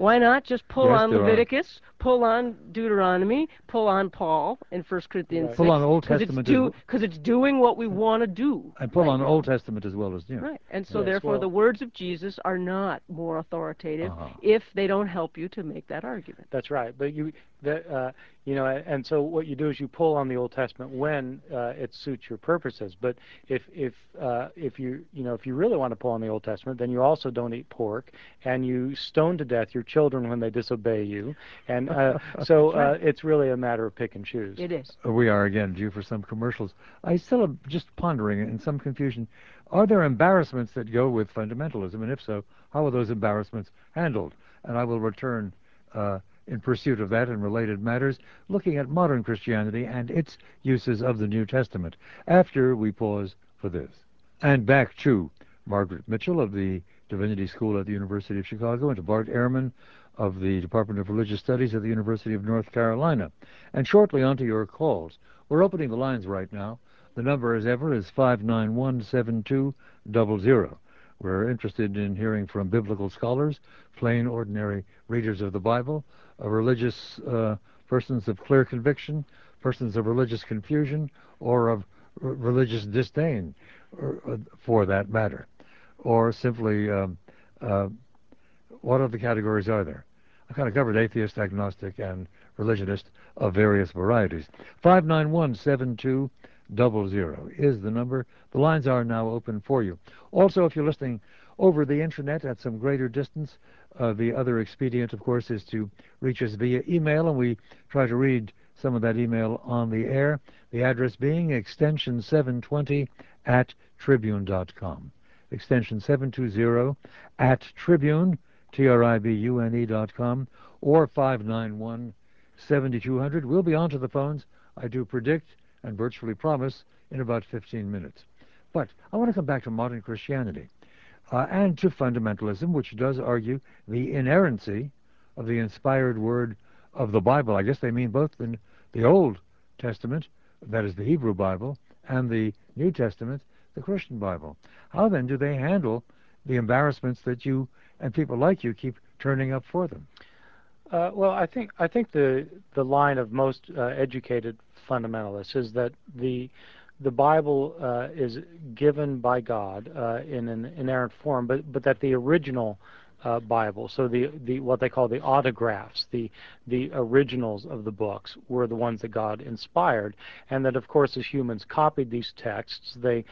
Why not just pull Yes, on there are. Leviticus, pull on Deuteronomy, pull on Paul in 1 Corinthians Right. 6? Pull on Old 'cause Testament It's do. Because it's doing what we want to do. And pull right on. Old Testament as well as New. Right. And so Yes, therefore well- the words of Jesus are not more authoritative Uh-huh. if they don't help you to make that argument. That's right. But you, that, uh, you know, and so what you do is you pull on the Old Testament when uh, it suits your purposes. But if if uh, if you you know if you really want to pull on the Old Testament, then you also don't eat pork, and you stone to death your children when they disobey you, and uh, so uh, it's really a matter of pick and choose. It is. Uh, We are again due for some commercials. I still am just pondering in some confusion. Are there embarrassments that go with fundamentalism, and if so, how are those embarrassments handled? And I will return uh, in pursuit of that and related matters, looking at modern Christianity and its uses of the New Testament. After we pause for this, and back to Margaret Mitchell of the Divinity School at the University of Chicago, and to Bart Ehrman of the Department of Religious Studies at the University of North Carolina. And shortly onto your calls. We're opening the lines right now. The number, as ever, is 591-7200. We're interested in hearing from biblical scholars, plain, ordinary readers of the Bible, uh, religious uh, persons of clear conviction, persons of religious confusion, or of r- religious disdain, uh, for that matter, or simply um, uh, what other categories are there? I've kind of covered atheist, agnostic, and religionist of various varieties. 591-7200 is the number. The lines are now open for you. Also, if you're listening over the internet at some greater distance, uh, the other expedient, of course, is to reach us via email, and we try to read some of that email on the air. The address being extension 720 at tribune.com. Extension 720 at tribune, T-R-I-B-U-N-E dot com, or 591 7200. We'll be on to the phones, I do predict and virtually promise, in about 15 minutes. But I want to come back to modern Christianity uh, and to fundamentalism, which does argue the inerrancy of the inspired word of the Bible. I guess they mean both the, the Old Testament, that is the Hebrew Bible, and the New Testament, the Christian Bible. How then do they handle the embarrassments that you and people like you keep turning up for them? Uh, well, I think I think the the line of most uh, educated fundamentalists is that the the Bible uh, is given by God uh, in an inerrant form, but but that the original uh, Bible, so the, the what they call the autographs, the the originals of the books, were the ones that God inspired, and that of course as humans copied these texts, they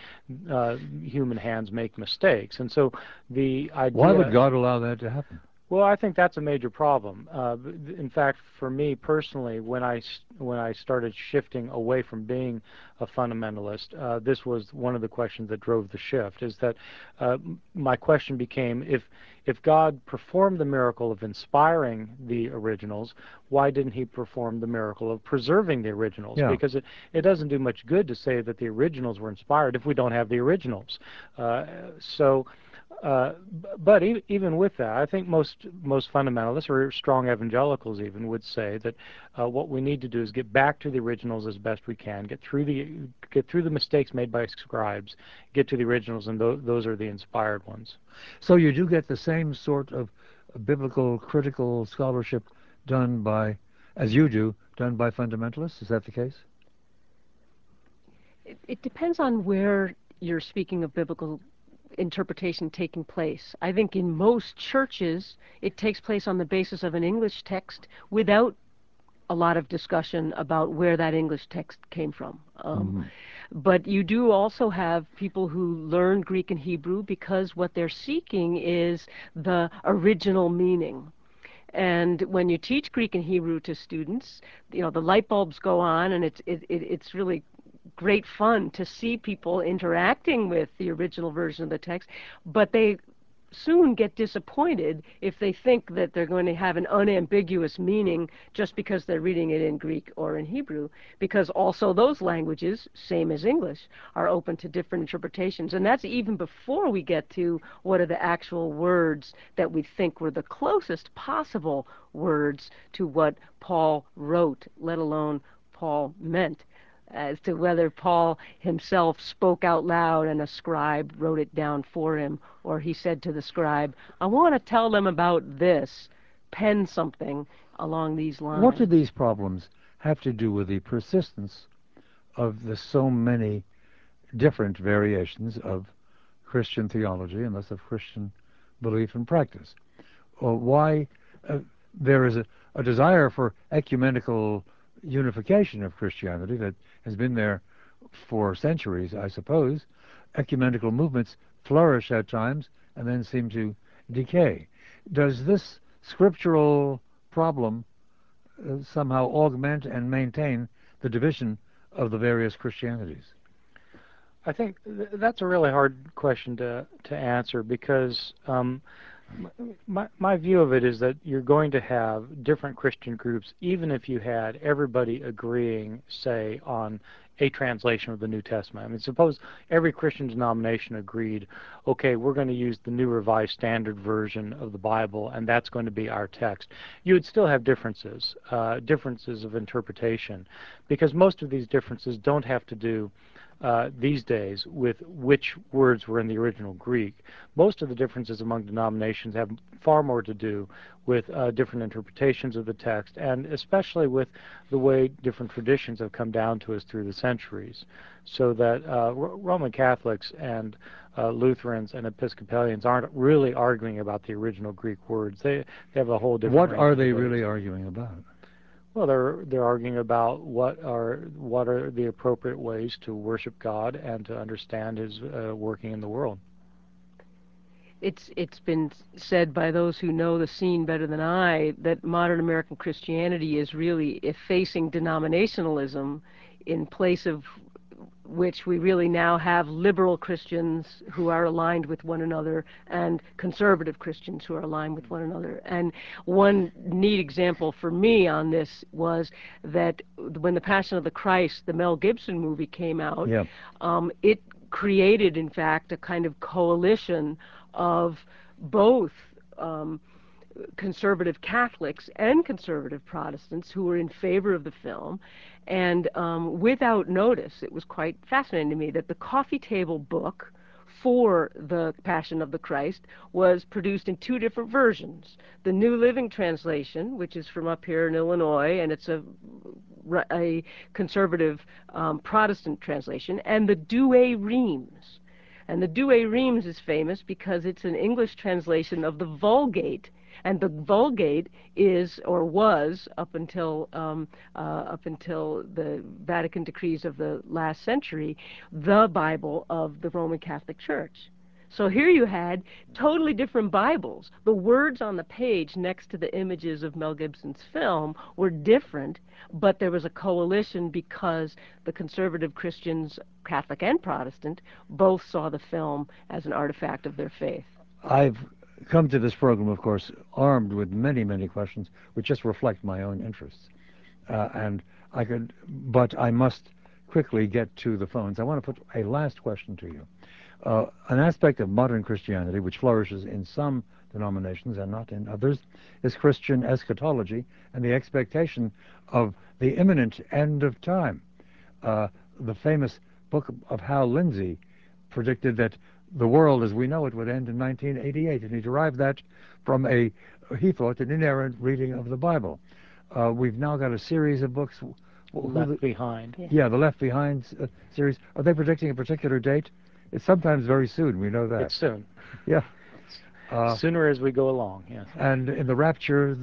uh, human hands make mistakes, and so the idea. Why would God allow that to happen? Well, I think that's a major problem. Uh, in fact, for me personally, when I when I started shifting away from being a fundamentalist, uh, this was one of the questions that drove the shift. Is that uh, my question became if if God performed the miracle of inspiring the originals, why didn't He perform the miracle of preserving the originals? Yeah. Because it it doesn't do much good to say that the originals were inspired if we don't have the originals. Uh, so. Uh, but e- even with that, I think most most fundamentalists or strong evangelicals even would say that uh, what we need to do is get back to the originals as best we can, get through the get through the mistakes made by scribes, get to the originals, and tho- those are the inspired ones. So you do get the same sort of biblical critical scholarship done by, as you do, done by fundamentalists. Is that the case? It, it depends on where you're speaking of biblical interpretation taking place. I think in most churches it takes place on the basis of an English text without a lot of discussion about where that English text came from. Um, but you do also have people who learn Greek and Hebrew because what they're seeking is the original meaning. And when you teach Greek and Hebrew to students, you know the light bulbs go on, and it's it, it, it's really great fun to see people interacting with the original version of the text, but they soon get disappointed if they think that they're going to have an unambiguous meaning just because they're reading it in Greek or in Hebrew, because also those languages, same as English, are open to different interpretations. And that's even before we get to what are the actual words that we think were the closest possible words to what Paul wrote, let alone Paul meant as to whether Paul himself spoke out loud and a scribe wrote it down for him, or he said to the scribe, I want to tell them about this, pen something along these lines. What do these problems have to do with the persistence of the so many different variations of Christian theology and thus of Christian belief and practice? Or why uh, there is a, a desire for ecumenical unification of Christianity that has been there for centuries, I suppose. Ecumenical movements flourish at times and then seem to decay. Does this scriptural problem uh, somehow augment and maintain the division of the various Christianities? I think th- that's a really hard question to to answer because um, my, my view of it is that you're going to have different Christian groups, even if you had everybody agreeing, say, on a translation of the New Testament. I mean, suppose every Christian denomination agreed, okay, we're going to use the New Revised Standard Version of the Bible, and that's going to be our text. You would still have differences, uh, differences of interpretation, because most of these differences don't have to do uh, these days with which words were in the original Greek. Most of the differences among denominations have far more to do with uh, different interpretations of the text, and especially with the way different traditions have come down to us through the centuries. So that uh, Roman Catholics and uh, Lutherans and Episcopalians aren't really arguing about the original Greek words. They, they have a whole different. What are they really arguing about? Well, they're they're arguing about what are what are the appropriate ways to worship God and to understand His uh, working in the world. It's it's been said by those who know the scene better than I that modern American Christianity is really effacing denominationalism in place of which we really now have liberal Christians who are aligned with one another and conservative Christians who are aligned with one another. And one neat example for me on this was that when The Passion of the Christ, the Mel Gibson movie, came out, yeah. um, it created, in fact, a kind of coalition of both. Um, conservative Catholics and conservative Protestants who were in favor of the film. And um, without notice, it was quite fascinating to me that the coffee table book for the Passion of the Christ was produced in two different versions. The New Living Translation, which is from up here in Illinois, and it's a, a conservative um, Protestant translation, and the Douay Rheims. And the Douay Rheims is famous because it's an English translation of the Vulgate and the Vulgate is or was up until um, uh, up until the Vatican decrees of the last century the Bible of the Roman Catholic Church. So here you had totally different Bibles. The words on the page next to the images of Mel Gibson's film were different, but there was a coalition because the conservative Christians, Catholic and Protestant, both saw the film as an artifact of their faith. I've come to this program, of course, armed with many, many questions, which just reflect my own interests. Uh, and I could, but I must quickly get to the phones. I want to put a last question to you. Uh, an aspect of modern Christianity, which flourishes in some denominations and not in others, is Christian eschatology and the expectation of the imminent end of time. Uh, the famous book of Hal Lindsey predicted that the world as we know it would end in 1988, and he derived that from a, he thought, an inerrant reading of the Bible. Uh, we've now got a series of books. Left the, Behind. Yeah. yeah. the Left Behind uh, series. Are they predicting a particular date? It's sometimes very soon. We know that. It's soon. Yeah. Uh, Sooner as we go along. Yes. And in the rapture,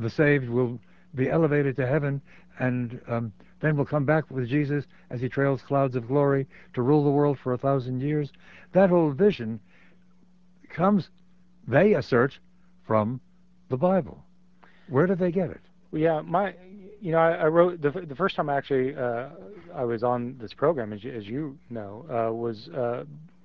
the saved will be elevated to heaven, and um, then we'll come back with Jesus as he trails clouds of glory to rule the world for a thousand years. That whole vision comes, they assert, from the Bible. Where did they get it? Well, yeah, my, you know, I, I wrote the the first time I actually uh, I was on this program, as you, as you know, uh, was uh,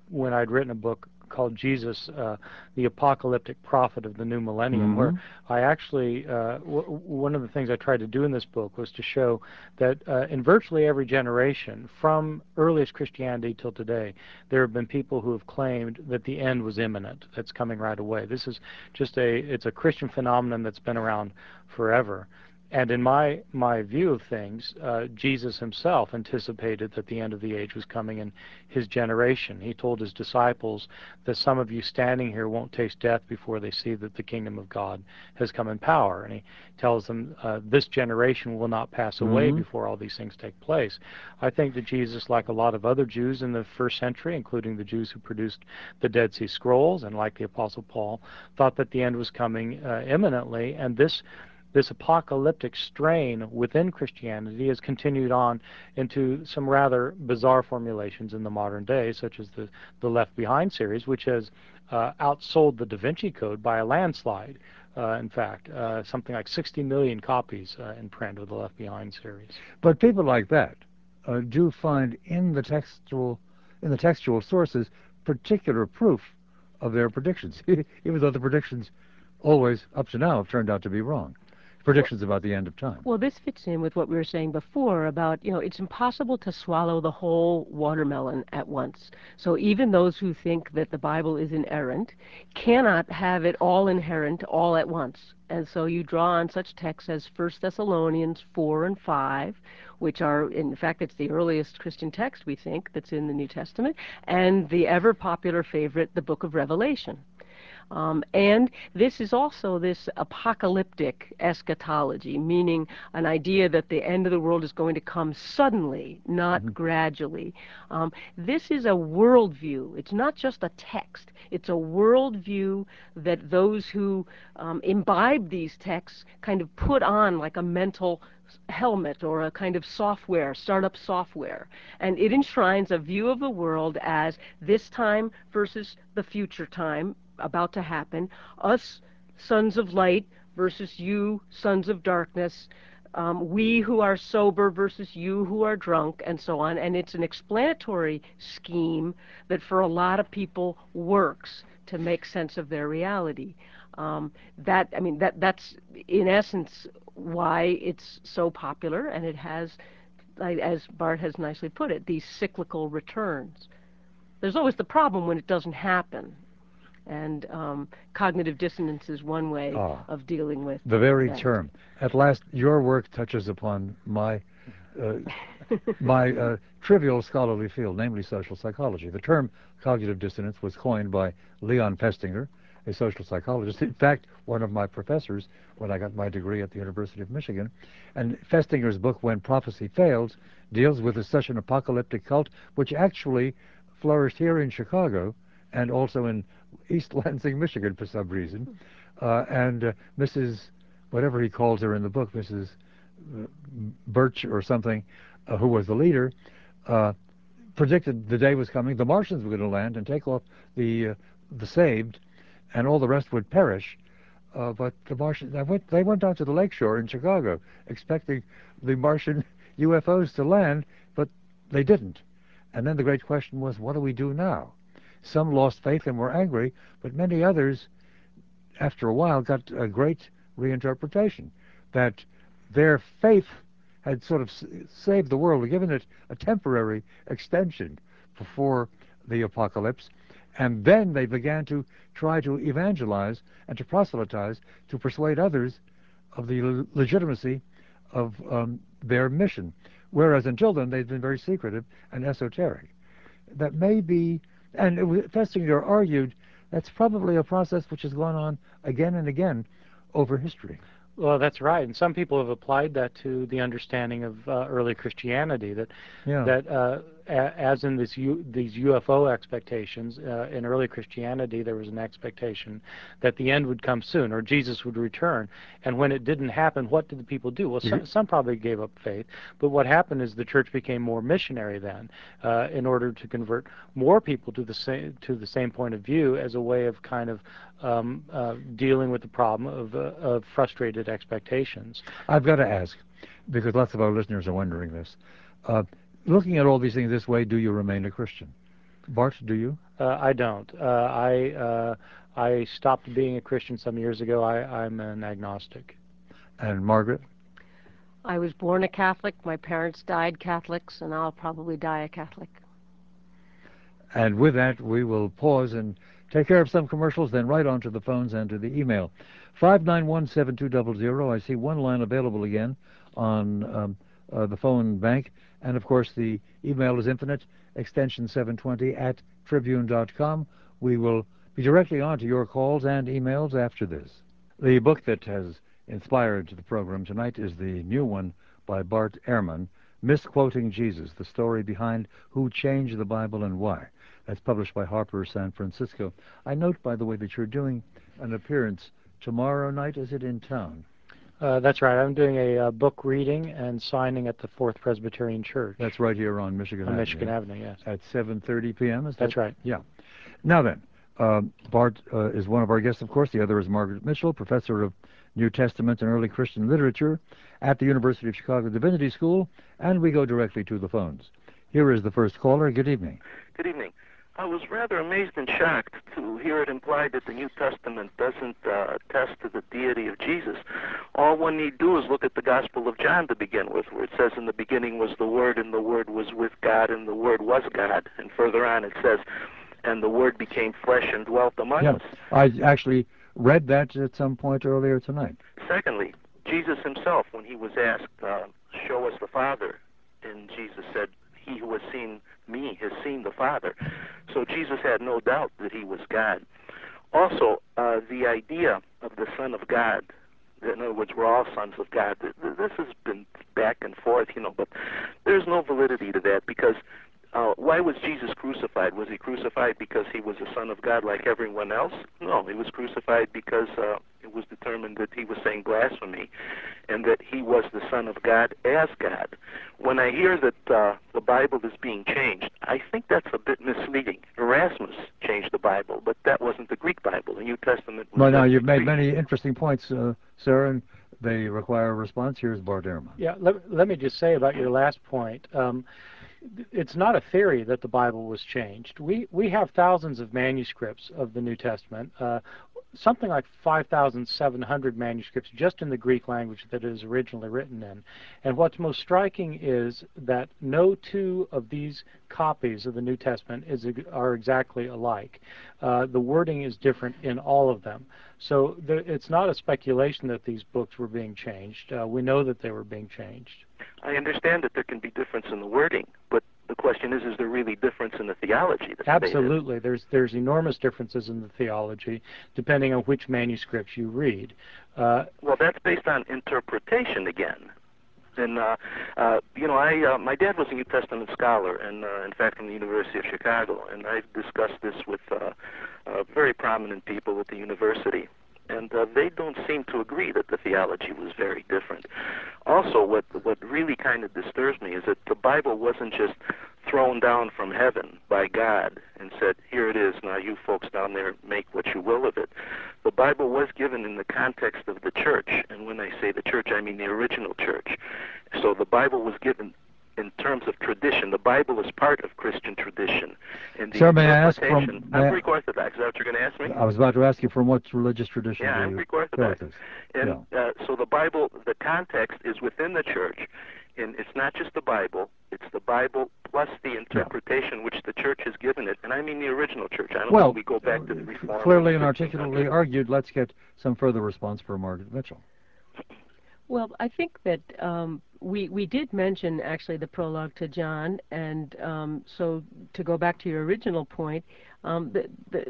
when I'd written a book called Jesus, uh, the Apocalyptic Prophet of the New Millennium, mm-hmm. where I actually, uh, w- one of the things I tried to do in this book was to show that uh, in virtually every generation, from earliest Christianity till today, there have been people who have claimed that the end was imminent, that's coming right away. This is just a, it's a Christian phenomenon that's been around forever. And in my my view of things, uh, Jesus himself anticipated that the end of the age was coming in his generation. He told his disciples that some of you standing here won't taste death before they see that the kingdom of God has come in power. And he tells them uh, this generation will not pass away mm-hmm. before all these things take place. I think that Jesus, like a lot of other Jews in the first century, including the Jews who produced the Dead Sea Scrolls, and like the Apostle Paul, thought that the end was coming uh, imminently, and this this apocalyptic strain within Christianity has continued on into some rather bizarre formulations in the modern day, such as the, the Left Behind series, which has uh, outsold the Da Vinci Code by a landslide. Uh, in fact, uh, something like 60 million copies uh, in print of the Left Behind series. But people like that uh, do find in the textual in the textual sources particular proof of their predictions, even though the predictions always, up to now, have turned out to be wrong predictions about the end of time. Well, this fits in with what we were saying before about, you know, it's impossible to swallow the whole watermelon at once. So even those who think that the Bible is inerrant cannot have it all inerrant all at once. And so you draw on such texts as 1 Thessalonians 4 and 5, which are, in fact, it's the earliest Christian text, we think, that's in the New Testament, and the ever popular favorite, the book of Revelation. Um, and this is also this apocalyptic eschatology, meaning an idea that the end of the world is going to come suddenly, not mm-hmm. gradually. Um, this is a worldview. It's not just a text. It's a worldview that those who um, imbibe these texts kind of put on like a mental helmet or a kind of software, startup software. And it enshrines a view of the world as this time versus the future time, about to happen. Us, sons of light, versus you, sons of darkness. Um, we who are sober versus you who are drunk, and so on. And it's an explanatory scheme that for a lot of people works to make sense of their reality. Um, that I mean that that's in essence why it's so popular, and it has, as Bart has nicely put it, these cyclical returns. There's always the problem when it doesn't happen, and um, cognitive dissonance is one way ah, of dealing with the very that. term. At last, your work touches upon my uh, my uh, trivial scholarly field, namely social psychology. The term cognitive dissonance was coined by Leon Festinger, a social psychologist. In fact, one of my professors when I got my degree at the University of Michigan. And Festinger's book, When Prophecy Fails, deals with such an apocalyptic cult, which actually flourished here in Chicago and also in East Lansing, Michigan, for some reason. Uh, and uh, Mrs. whatever he calls her in the book, Mrs. Uh, Birch or something, uh, who was the leader, uh, predicted the day was coming. The Martians were going to land and take off the uh, the saved, and all the rest would perish. but the Martians, they went, they went down to the lakeshore in Chicago, expecting the Martian UFOs to land, but they didn't. And then the great question was, what do we do now? Some lost faith and were angry, but many others, after a while, got a great reinterpretation that their faith had sort of saved the world, given it a temporary extension before the apocalypse. And then they began to try to evangelize and to proselytize to persuade others of the legitimacy of um, their mission. Whereas until then, they'd been very secretive and esoteric. That may be and Festinger argued that's probably a process which has gone on again and again over history. Well, that's right, and some people have applied that to the understanding of uh, early Christianity. That yeah. that uh, as in this U, these UFO expectations, uh, in early Christianity, there was an expectation that the end would come soon or Jesus would return. And when it didn't happen, what did the people do? Well, mm-hmm. some, some, probably gave up faith, but what happened is the church became more missionary then, uh, in order to convert more people to the same to the same point of view as a way of kind of um, uh, dealing with the problem of, uh, of frustrated expectations. I've got to ask, because lots of our listeners are wondering this. Uh, looking at all these things this way, do you remain a Christian? Bart, do you? Uh, I don't. Uh, I uh, I stopped being a Christian some years ago. I, I'm an agnostic. And Margaret? I was born a Catholic. My parents died Catholics, and I'll probably die a Catholic. And with that, we will pause and take care of some commercials, then right on to the phones and to the email. 591-7200. I see one line available again on um, uh, the phone bank. And of course, the email is infinite, extension 720 at tribune.com. We will be directly on to your calls and emails after this. The book that has inspired the program tonight is the new one by Bart Ehrman, Misquoting Jesus, the story behind who changed the Bible and why. That's published by Harper San Francisco. I note, by the way, that you're doing an appearance tomorrow night. Is it in town? Uh, that's right. I'm doing a uh, book reading and signing at the Fourth Presbyterian Church. That's right here on Michigan on Avenue. Michigan Avenue, yes. At 7:30 p.m. Is that? That's right. Yeah. Now then, uh, Bart uh, is one of our guests, of course. The other is Margaret Mitchell, professor of New Testament and Early Christian Literature at the University of Chicago Divinity School, and we go directly to the phones. Here is the first caller. Good evening. Good evening. I was rather amazed and shocked to hear it implied that the New Testament doesn't uh, attest to the deity of Jesus. All one need do is look at the Gospel of John to begin with, where it says, In the beginning was the Word, and the Word was with God, and the Word was God. And further on it says, And the Word became flesh and dwelt among yeah, us. I actually read that at some point earlier tonight. Secondly, Jesus himself, when he was asked, uh, Show us the Father, and Jesus said, He who has seen me has seen the Father. So Jesus had no doubt that he was God. Also, uh, the idea of the Son of God, in other words, we're all sons of God, this has been back and forth, you know, but there's no validity to that because uh, why was Jesus crucified? Was he crucified because he was a son of God like everyone else? No, he was crucified because uh, it was determined that he was saying blasphemy and that he was the son of God as God. When I hear that uh, the Bible is being changed, I think that's a bit misleading. Erasmus changed the Bible, but that wasn't the Greek Bible. The New Testament was Well, now you've Greek. made many interesting points, uh, sir, and they require a response. Here's Bart Ehrman. Yeah, let, let me just say about your last point. Um, it's not a theory that the Bible was changed. We we have thousands of manuscripts of the New Testament, uh, something like 5,700 manuscripts just in the Greek language that it is originally written in. And what's most striking is that no two of these copies of the New Testament is are exactly alike. Uh, the wording is different in all of them. So it's not a speculation that these books were being changed. Uh, we know that they were being changed. I understand that there can be difference in the wording, but the question is, is there really difference in the theology? Absolutely. There's there's enormous differences in the theology depending on which manuscripts you read. Uh, well, that's based on interpretation again. And uh, uh, you know, I uh, my dad was a New Testament scholar, and uh, in fact from the University of Chicago, and I've discussed this with uh, uh, very prominent people at the university and uh, they don't seem to agree that the theology was very different. Also, what what really kind of disturbs me is that the Bible wasn't just thrown down from heaven by God and said, "Here it is. Now you folks down there make what you will of it." The Bible was given in the context of the church, and when I say the church, I mean the original church. So the Bible was given in terms of tradition. The Bible is part of Christian tradition. And Sir, may I ask from... I'm Greek Orthodox. Is that what you're going to ask me? I was about to ask you from what religious tradition you Yeah, I'm Greek Orthodox. And yeah. uh, so the Bible, the context is within the church, and it's not just the Bible, it's the Bible plus the interpretation yeah. which the church has given it, and I mean the original church. I don't well, we go back to the Reform. Clearly and articulately argued. Let's get some further response from Margaret Mitchell. Well, I think that um, we we did mention actually the prologue to John, and um, so to go back to your original point, um, the, the,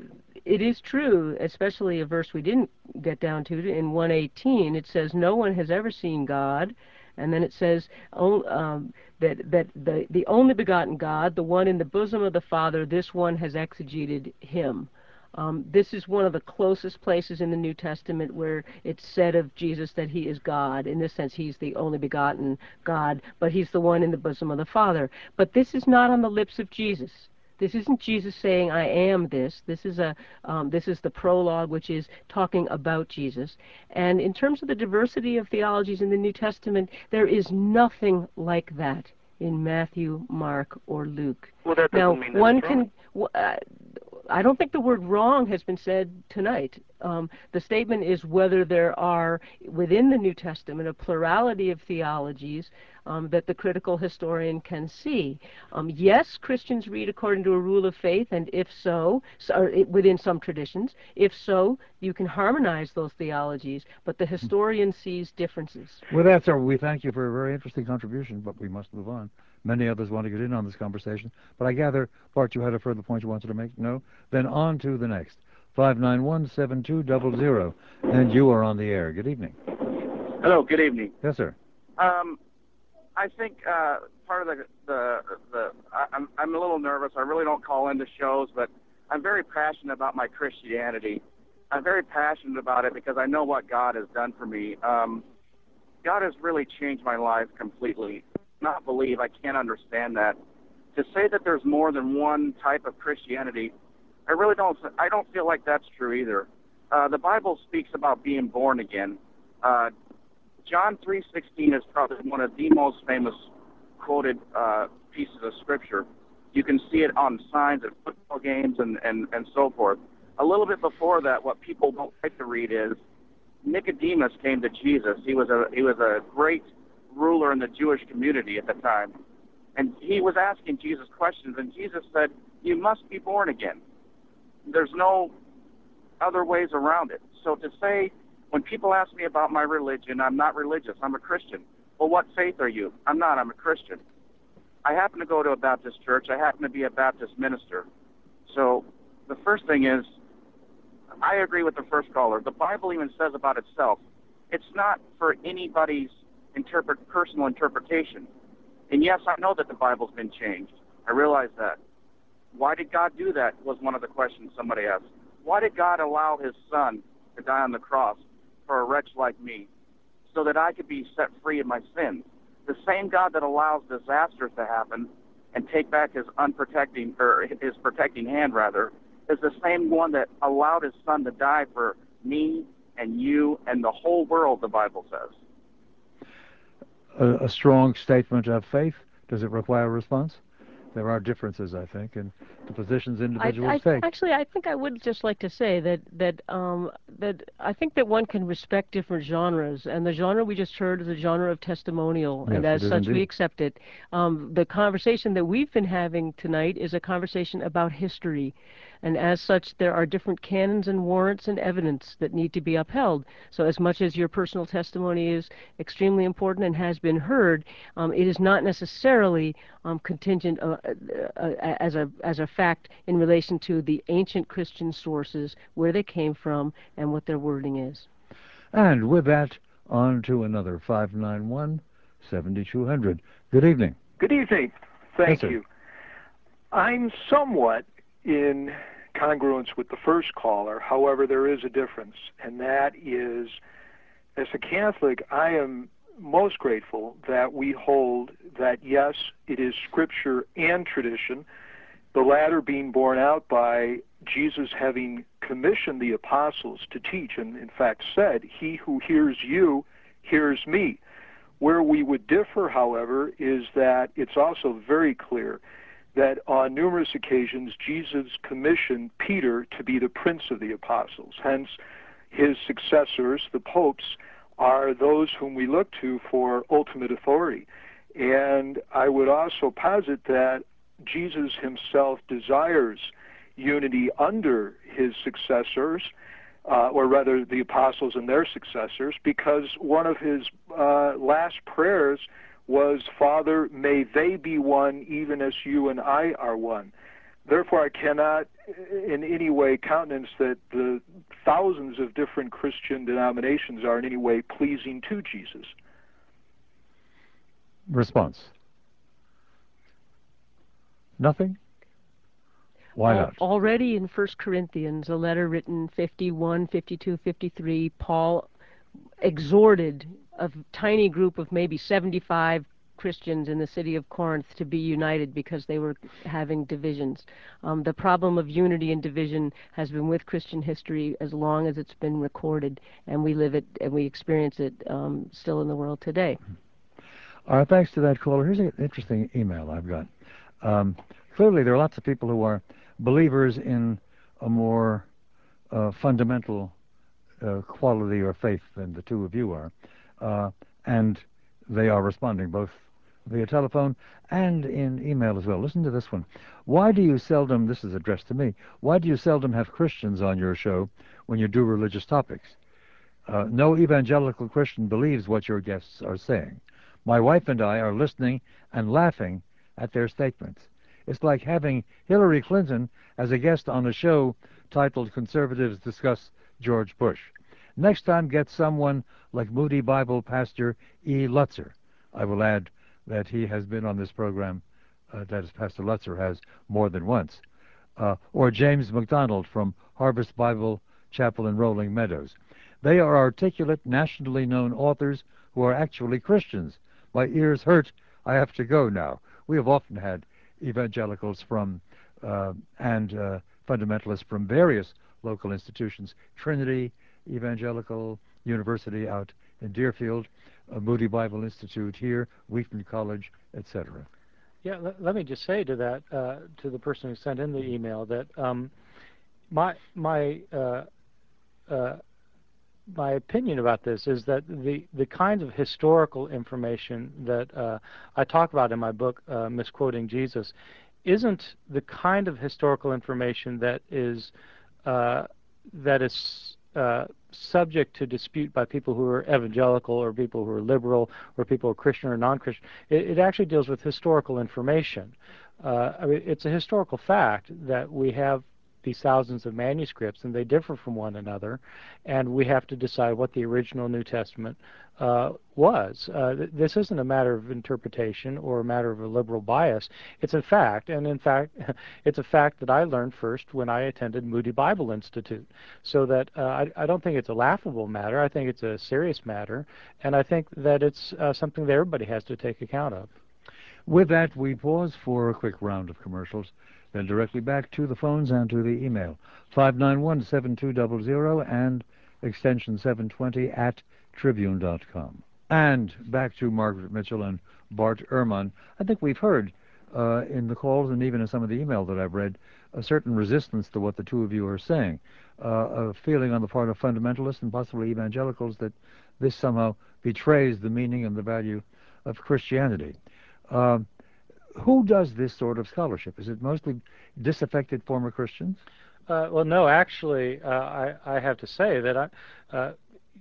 it is true, especially a verse we didn't get down to in 118. It says, "No one has ever seen God." And then it says um, that that the the only begotten God, the one in the bosom of the Father, this one has exegeted him. Um, this is one of the closest places in the New Testament where it's said of Jesus that he is God. In this sense, he's the only begotten God, but he's the one in the bosom of the Father. But this is not on the lips of Jesus. This isn't Jesus saying, "I am this." This is a um, this is the prologue, which is talking about Jesus. And in terms of the diversity of theologies in the New Testament, there is nothing like that in Matthew, Mark, or Luke. Well, that now, one can. Uh, I don't think the word wrong has been said tonight. Um, the statement is whether there are within the New Testament a plurality of theologies um, that the critical historian can see. Um, yes, Christians read according to a rule of faith, and if so, so within some traditions, if so, you can harmonize those theologies, but the historian sees differences. Well, that's all. We thank you for a very interesting contribution, but we must move on. Many others want to get in on this conversation, but I gather, Bart, you had a further point you wanted to make? No? Then on to the next. 591-7200, and you are on the air. Good evening. Hello, good evening. Yes, sir. Um, I think uh, part of the the the I, I'm I'm a little nervous. I really don't call into shows, but I'm very passionate about my Christianity. I'm very passionate about it because I know what God has done for me. Um, God has really changed my life completely. Not believe I can't understand that. To say that there's more than one type of Christianity, I really don't. I don't feel like that's true either. Uh, the Bible speaks about being born again. Uh, John 3:16 is probably one of the most famous quoted uh, pieces of scripture. You can see it on signs at football games and, and, and so forth. A little bit before that, what people don't like to read is Nicodemus came to Jesus. He was a he was a great ruler in the Jewish community at the time, and he was asking Jesus questions. And Jesus said, "You must be born again. There's no other ways around it." So to say when people ask me about my religion, I'm not religious. I'm a Christian. Well, what faith are you? I'm not. I'm a Christian. I happen to go to a Baptist church. I happen to be a Baptist minister. So the first thing is, I agree with the first caller. The Bible even says about itself, it's not for anybody's interpret personal interpretation. And yes, I know that the Bible's been changed. I realize that. Why did God do that? Was one of the questions somebody asked. Why did God allow His Son to die on the cross? for a wretch like me, so that I could be set free of my sins. The same God that allows disasters to happen and take back his unprotecting or his protecting hand rather is the same one that allowed his son to die for me and you and the whole world the bible says a, a strong statement of faith does it require a response there are differences, I think, in the positions individuals I, I, take. Actually, I think I would just like to say that that um, that I think that one can respect different genres, and the genre we just heard is a genre of testimonial, yes, and as such indeed. we accept it. Um, the conversation that we've been having tonight is a conversation about history, and as such there are different canons and warrants and evidence that need to be upheld. So as much as your personal testimony is extremely important and has been heard, um, it is not necessarily um, contingent uh, uh, uh, as a as a fact in relation to the ancient Christian sources, where they came from, and what their wording is. And with that, on to another 591 7200. Good evening. Good evening. Thank yes, you. I'm somewhat in congruence with the first caller. However, there is a difference, and that is, as a Catholic, I am most grateful that we hold that yes, it is Scripture and tradition, the latter being borne out by Jesus having commissioned the apostles to teach, and in fact said, He who hears you hears me. Where we would differ, however, is that it's also very clear that on numerous occasions Jesus commissioned Peter to be the prince of the apostles. Hence, his successors, the popes, are those whom we look to for ultimate authority. And I would also posit that Jesus himself desires unity under his successors, uh, or rather the apostles and their successors, because one of his uh, last prayers was, Father, may they be one even as you and I are one. Therefore, I cannot in any way countenance that the thousands of different Christian denominations are in any way pleasing to Jesus. response? Nothing? Why not? Already in 1 Corinthians, a letter written 51, 52, 53, Paul exhorted a tiny group of maybe 75 Christians in the city of Corinth to be united because they were having divisions. Um, the problem of unity and division has been with Christian history as long as it's been recorded, and we live it and we experience it um, still in the world today. All right, thanks to that caller. Here's an interesting email I've got. Um, clearly, there are lots of people who are believers in a more uh, fundamental quality or faith than the two of you are, uh, and they are responding both via telephone and in email as well. Listen to this one. Why do you seldom, this is addressed to me, why do you seldom have Christians on your show when you do religious topics? Uh, no evangelical Christian believes what your guests are saying. My wife and I are listening and laughing at their statements. It's like having Hillary Clinton as a guest on a show titled Conservatives Discuss George Bush. Next time, get someone like Moody Bible pastor E. Lutzer. I will add that he has been on this program, uh, that is, Pastor Lutzer has more than once. Uh, or James MacDonald from Harvest Bible Chapel in Rolling Meadows. They are articulate, nationally known authors who are actually Christians. My ears hurt. I have to go now. We have often had evangelicals from uh, and uh, fundamentalists from various local institutions Trinity Evangelical University out in Deerfield, Moody Bible Institute here, Wheaton College, etc. Yeah, let, let, me just say to that, uh, to the person who sent in the email, that um, my my uh, uh, my opinion about this is that the the kinds of historical information that uh, I talk about in my book, uh, misquoting Jesus, isn't the kind of historical information that is that is uh, subject to dispute by people who are evangelical or people who are liberal or people who are Christian or non-Christian. It, it actually deals with historical information. Uh, I mean, it's a historical fact that we have these thousands of manuscripts and they differ from one another, and we have to decide what the original New Testament uh, was. Uh, th- this isn't a matter of interpretation or a matter of a liberal bias. It's a fact, and in fact, it's a fact that I learned first when I attended Moody Bible Institute. So that uh, I, I, don't think it's a laughable matter. I think it's a serious matter, and I think that it's uh, something that everybody has to take account of. With that, we pause for a quick round of commercials, then directly back to the phones and to the email 591 7200 and extension 720 at tribune.com. And back to Margaret Mitchell and Bart Ehrman. I think we've heard uh, in the calls and even in some of the email that I've read a certain resistance to what the two of you are saying, uh, a feeling on the part of fundamentalists and possibly evangelicals that this somehow betrays the meaning and the value of Christianity. Uh, who does this sort of scholarship? Is it mostly disaffected former Christians? Uh, well, no, actually, uh, I, I, have to say that I, uh,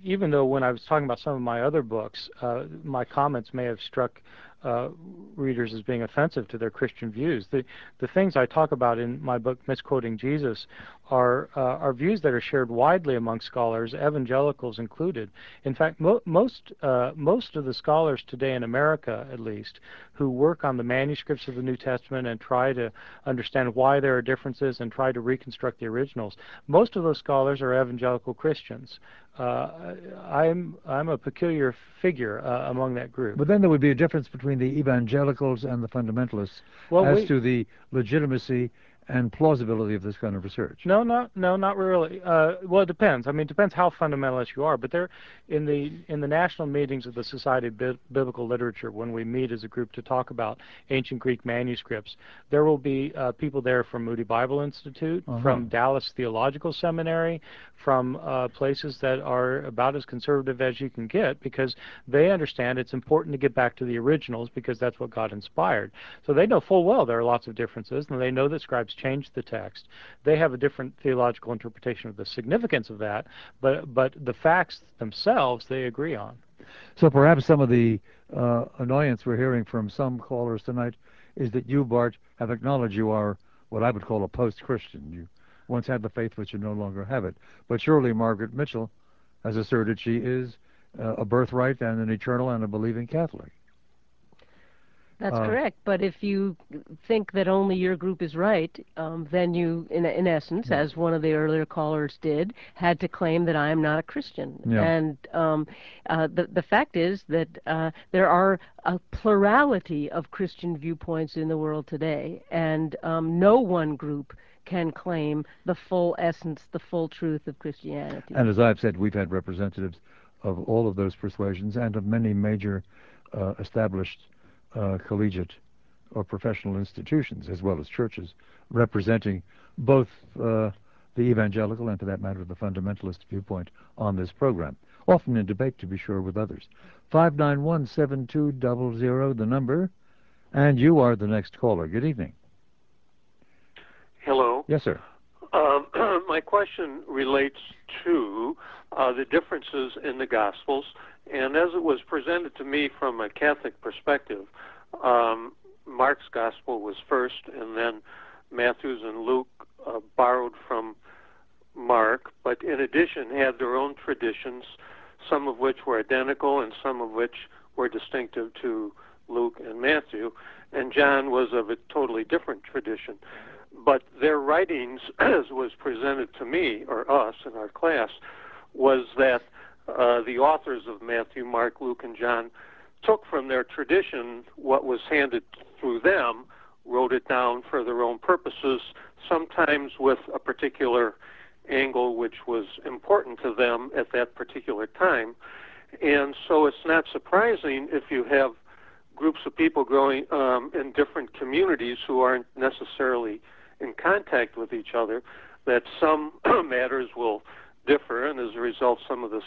even though when I was talking about some of my other books, uh, my comments may have struck uh, readers as being offensive to their Christian views. The the things I talk about in my book, Misquoting Jesus, are uh, are views that are shared widely among scholars, evangelicals included. In fact, mo- most uh, most of the scholars today in America, at least, who work on the manuscripts of the New Testament and try to understand why there are differences and try to reconstruct the originals, most of those scholars are evangelical Christians. Uh, I'm I'm a peculiar figure uh, among that group. But then there would be a difference between the evangelicals and the fundamentalists well, as we, to the legitimacy and plausibility of this kind of research. No, no, no, not really. Uh, well, it depends. I mean, it depends how fundamentalist you are. But there, in the in the national meetings of the Society of Bi- Biblical Literature, when we meet as a group to talk about ancient Greek manuscripts, there will be uh, people there from Moody Bible Institute, uh-huh. from Dallas Theological Seminary, from uh, places that are about as conservative as you can get, because they understand it's important to get back to the originals because that's what God inspired. So they know full well there are lots of differences, and they know that scribes changed the text. They have a different theological interpretation of the significance of that, but but the facts themselves they agree on. So perhaps some of the uh, annoyance we're hearing from some callers tonight is that you, Bart, have acknowledged you are what I would call a post-Christian. You once had the faith, but you no longer have it. But surely Margaret Mitchell has asserted she is uh, a birthright and an eternal and a believing Catholic. That's uh, correct. But if you think that only your group is right, um, then you, in, in essence, yeah. as one of the earlier callers did, had to claim that I am not a Christian. Yeah. And um, uh, the the fact is that uh, there are a plurality of Christian viewpoints in the world today, and um, no one group can claim the full essence, the full truth of Christianity. And as I've said, we've had representatives of all of those persuasions and of many major uh, established uh, collegiate or professional institutions, as well as churches, representing both uh, the evangelical and, for that matter, the fundamentalist viewpoint on this program, often in debate, to be sure, with others. 591-7200, the number, and you are the next caller. Good evening. Hello. Yes, sir. Um, my question relates to uh, the differences in the Gospels, and as it was presented to me from a Catholic perspective, um, Mark's Gospel was first, and then Matthew's and Luke uh, borrowed from Mark, but in addition had their own traditions, some of which were identical and some of which were distinctive to Luke and Matthew, and John was of a totally different tradition but their writings, as was presented to me or us in our class, was that uh, the authors of Matthew, Mark, Luke, and John took from their tradition what was handed through them, wrote it down for their own purposes, sometimes with a particular angle which was important to them at that particular time. And so it's not surprising if you have groups of people growing um, in different communities who aren't necessarily in contact with each other, that some matters will differ, and as a result, some of the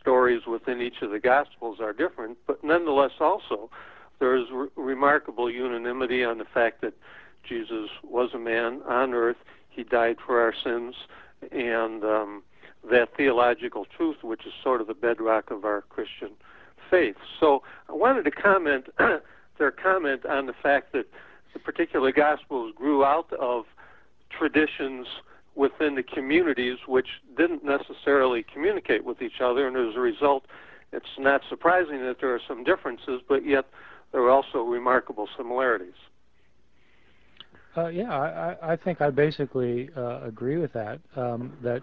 stories within each of the Gospels are different. But nonetheless, also, there is re- remarkable unanimity on the fact that Jesus was a man on earth, he died for our sins, and um, that theological truth, which is sort of the bedrock of our Christian faith. So I wanted to comment, their comment on the fact that particular Gospels grew out of traditions within the communities which didn't necessarily communicate with each other, and as a result, it's not surprising that there are some differences, but yet there are also remarkable similarities. Uh, yeah, I, I think I basically uh, agree with that. Um, that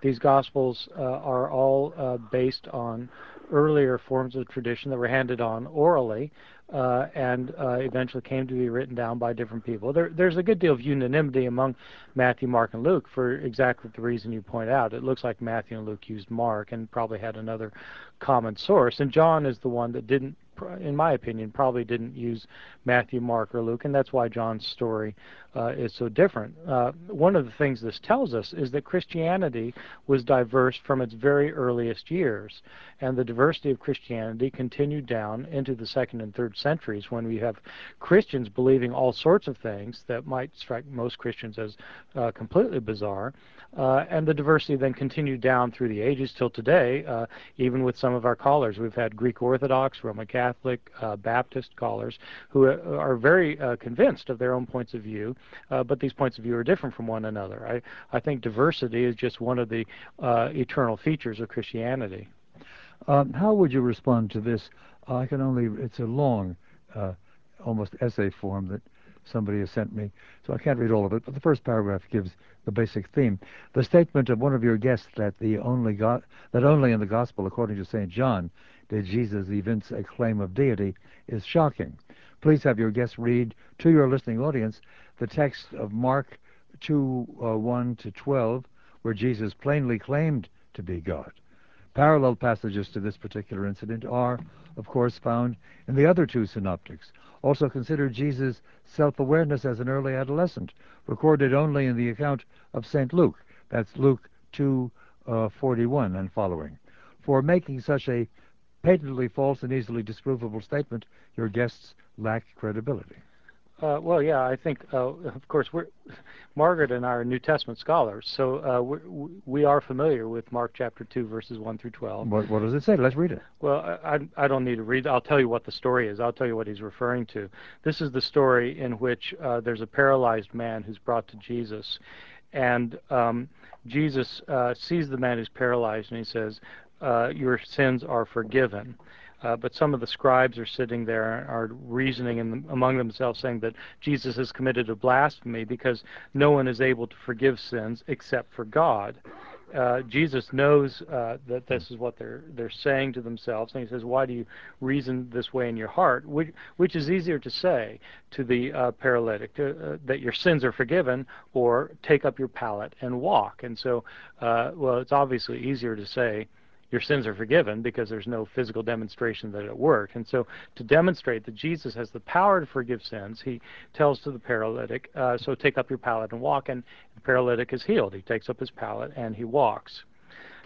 these gospels uh, are all uh, based on earlier forms of tradition that were handed on orally, uh, and uh, eventually came to be written down by different people. There, there's a good deal of unanimity among Matthew, Mark, and Luke for exactly the reason you point out. It looks like Matthew and Luke used Mark and probably had another common source, and John is the one that didn't in my opinion, probably didn't use Matthew, Mark, or Luke, and that's why John's story is so different. Uh, one of the things this tells us is that Christianity was diverse from its very earliest years, and the diversity of Christianity continued down into the second and third centuries when we have Christians believing all sorts of things that might strike most Christians as uh, completely bizarre, uh, and the diversity then continued down through the ages till today, uh, even with some of our callers. We've had Greek Orthodox, Roman Catholic, uh, Baptist callers who uh, are very uh, convinced of their own points of view, uh, but these points of view are different from one another. I, I think diversity is just one of the eternal features of Christianity. Um, how would you respond to this? I can only, it's a long, almost essay form that somebody has sent me, so I can't read all of it, but the first paragraph gives the basic theme. The statement of one of your guests that the only that only in the Gospel, according to St. John, did Jesus evince a claim of deity is shocking. Please have your guest read to your listening audience the text of Mark 2 uh, 1 to 12, where Jesus plainly claimed to be God. Parallel passages to this particular incident are, of course, found in the other two synoptics. Also consider Jesus' self-awareness as an early adolescent, recorded only in the account of St. Luke. That's Luke 2:41 uh, and following. For making such a patently false and easily disprovable statement, your guests lack credibility. Uh, well, yeah, I think, uh, of course, we're, Margaret and I are New Testament scholars, so uh, we are familiar with Mark chapter 2, verses 1 through 12. What, what does it say? Let's read it. Well, I, I don't need to read I'll tell you what the story is. I'll tell you what he's referring to. This is the story in which uh, there's a paralyzed man who's brought to Jesus, and um, Jesus uh, sees the man who's paralyzed, and he says, Your sins are forgiven. uh, but some of the scribes are sitting there are reasoning in, among themselves saying that Jesus has committed a blasphemy because no one is able to forgive sins except for God. Uh, Jesus knows uh, that this is what they're they're saying to themselves, and he says, "Why do you reason this way in your heart?" Which, which is easier to say to the uh, paralytic, to, uh, that your sins are forgiven, or take up your pallet and walk. And so, uh, well, it's obviously easier to say your sins are forgiven because there's no physical demonstration that it worked. And so, to demonstrate that Jesus has the power to forgive sins, he tells to the paralytic, uh, So take up your pallet and walk. And the paralytic is healed. He takes up his pallet and he walks.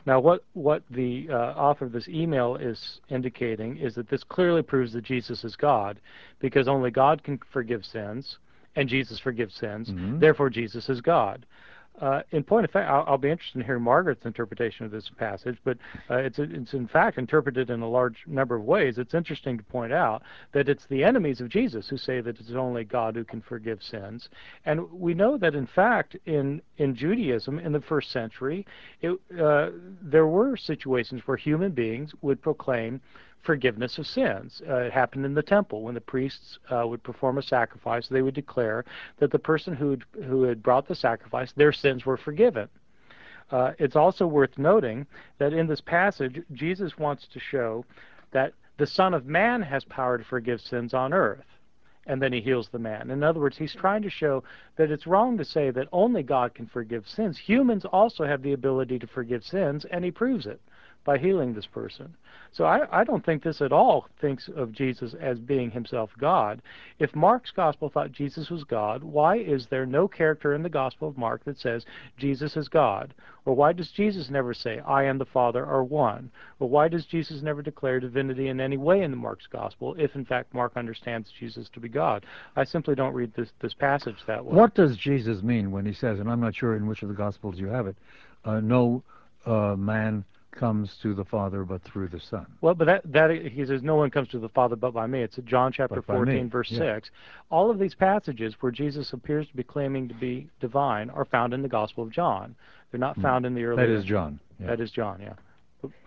Now, what, what the uh, author of this email is indicating is that this clearly proves that Jesus is God because only God can forgive sins and Jesus forgives sins. Mm-hmm. Therefore, Jesus is God. Uh, in point of fact, I'll, I'll, be interested in hearing Margaret's interpretation of this passage, but uh, it's, it's in fact interpreted in a large number of ways. It's interesting to point out that it's the enemies of Jesus who say that it's only God who can forgive sins. And we know that, in fact, in, in Judaism in the first century, it, uh, there were situations where human beings would proclaim forgiveness of sins. Uh, it happened in the temple when the priests uh, would perform a sacrifice. They would declare that the person who who had brought the sacrifice, their sins were forgiven. Uh, it's also worth noting that in this passage, Jesus wants to show that the Son of Man has power to forgive sins on earth. And then he heals the man. In other words, he's trying to show that it's wrong to say that only God can forgive sins. Humans also have the ability to forgive sins, and he proves it by healing this person. So I, I don't think this at all thinks of Jesus as being himself God. If Mark's gospel thought Jesus was God, why is there no character in the gospel of Mark that says Jesus is God? Or why does Jesus never say, I and the Father are one? Or why does Jesus never declare divinity in any way in the Mark's gospel, if in fact Mark understands Jesus to be God? I simply don't read this, this passage that way. What does Jesus mean when he says, and I'm not sure in which of the gospels you have it, uh, no uh, man comes to the Father but through the Son. Well, but that that he says no one comes to the Father but by me. It's John chapter 14 verse yeah. 6. All of these passages where Jesus appears to be claiming to be divine are found in the Gospel of John. They're not hmm. found mm. in the early That is John. Yeah. That is John, yeah.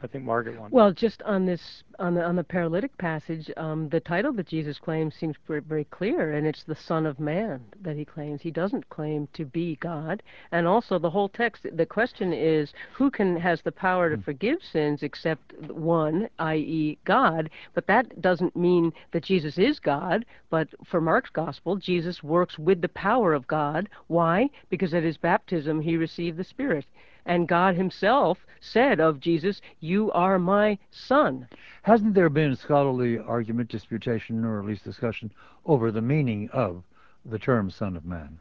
I think Margaret wanted. Well, just on this on the on the paralytic passage, um, the title that Jesus claims seems very, very clear, and it's the Son of Man that he claims. He doesn't claim to be God, and also the whole text. The question is, who can has the power to hmm. forgive sins except one, i.e., God? But that doesn't mean that Jesus is God. But for Mark's gospel, Jesus works with the power of God. Why? Because at his baptism he received the Spirit. And God Himself said of Jesus, You are my Son. Hasn't there been scholarly argument, disputation, or at least discussion over the meaning of the term Son of Man?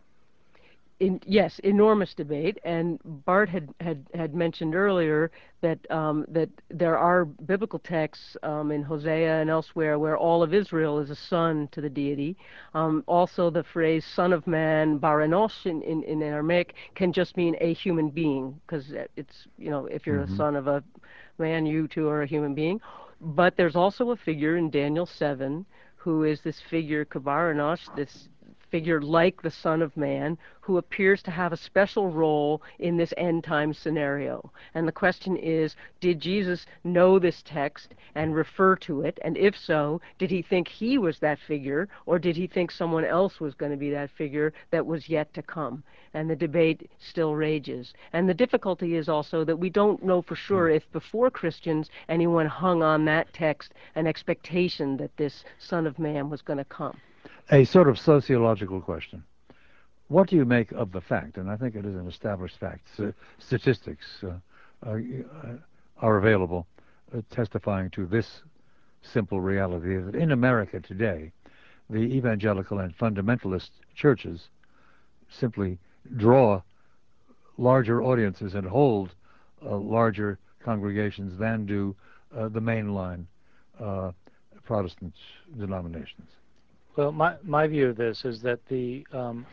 In, yes, enormous debate. And Bart had, had, had mentioned earlier that um, that there are biblical texts um, in Hosea and elsewhere where all of Israel is a son to the deity. Um, also, the phrase "son of man," baranosh in, in, in Aramaic, can just mean a human being because it's you know if you're mm-hmm. a son of a man, you too are a human being. But there's also a figure in Daniel seven who is this figure Kabaranosh, this figure like the Son of Man who appears to have a special role in this end time scenario. And the question is did Jesus know this text and refer to it? And if so, did he think he was that figure, or did he think someone else was going to be that figure that was yet to come? And the debate still rages. And the difficulty is also that we don't know for sure if before Christians anyone hung on that text an expectation that this Son of Man was going to come a sort of sociological question. What do you make of the fact, and I think it is an established fact, statistics uh, are, uh, are, available uh, testifying to this simple reality that in America today, the evangelical and fundamentalist churches simply draw larger audiences and hold uh, larger congregations than do uh, the mainline Protestant denominations. Well, my my view of this is that the um,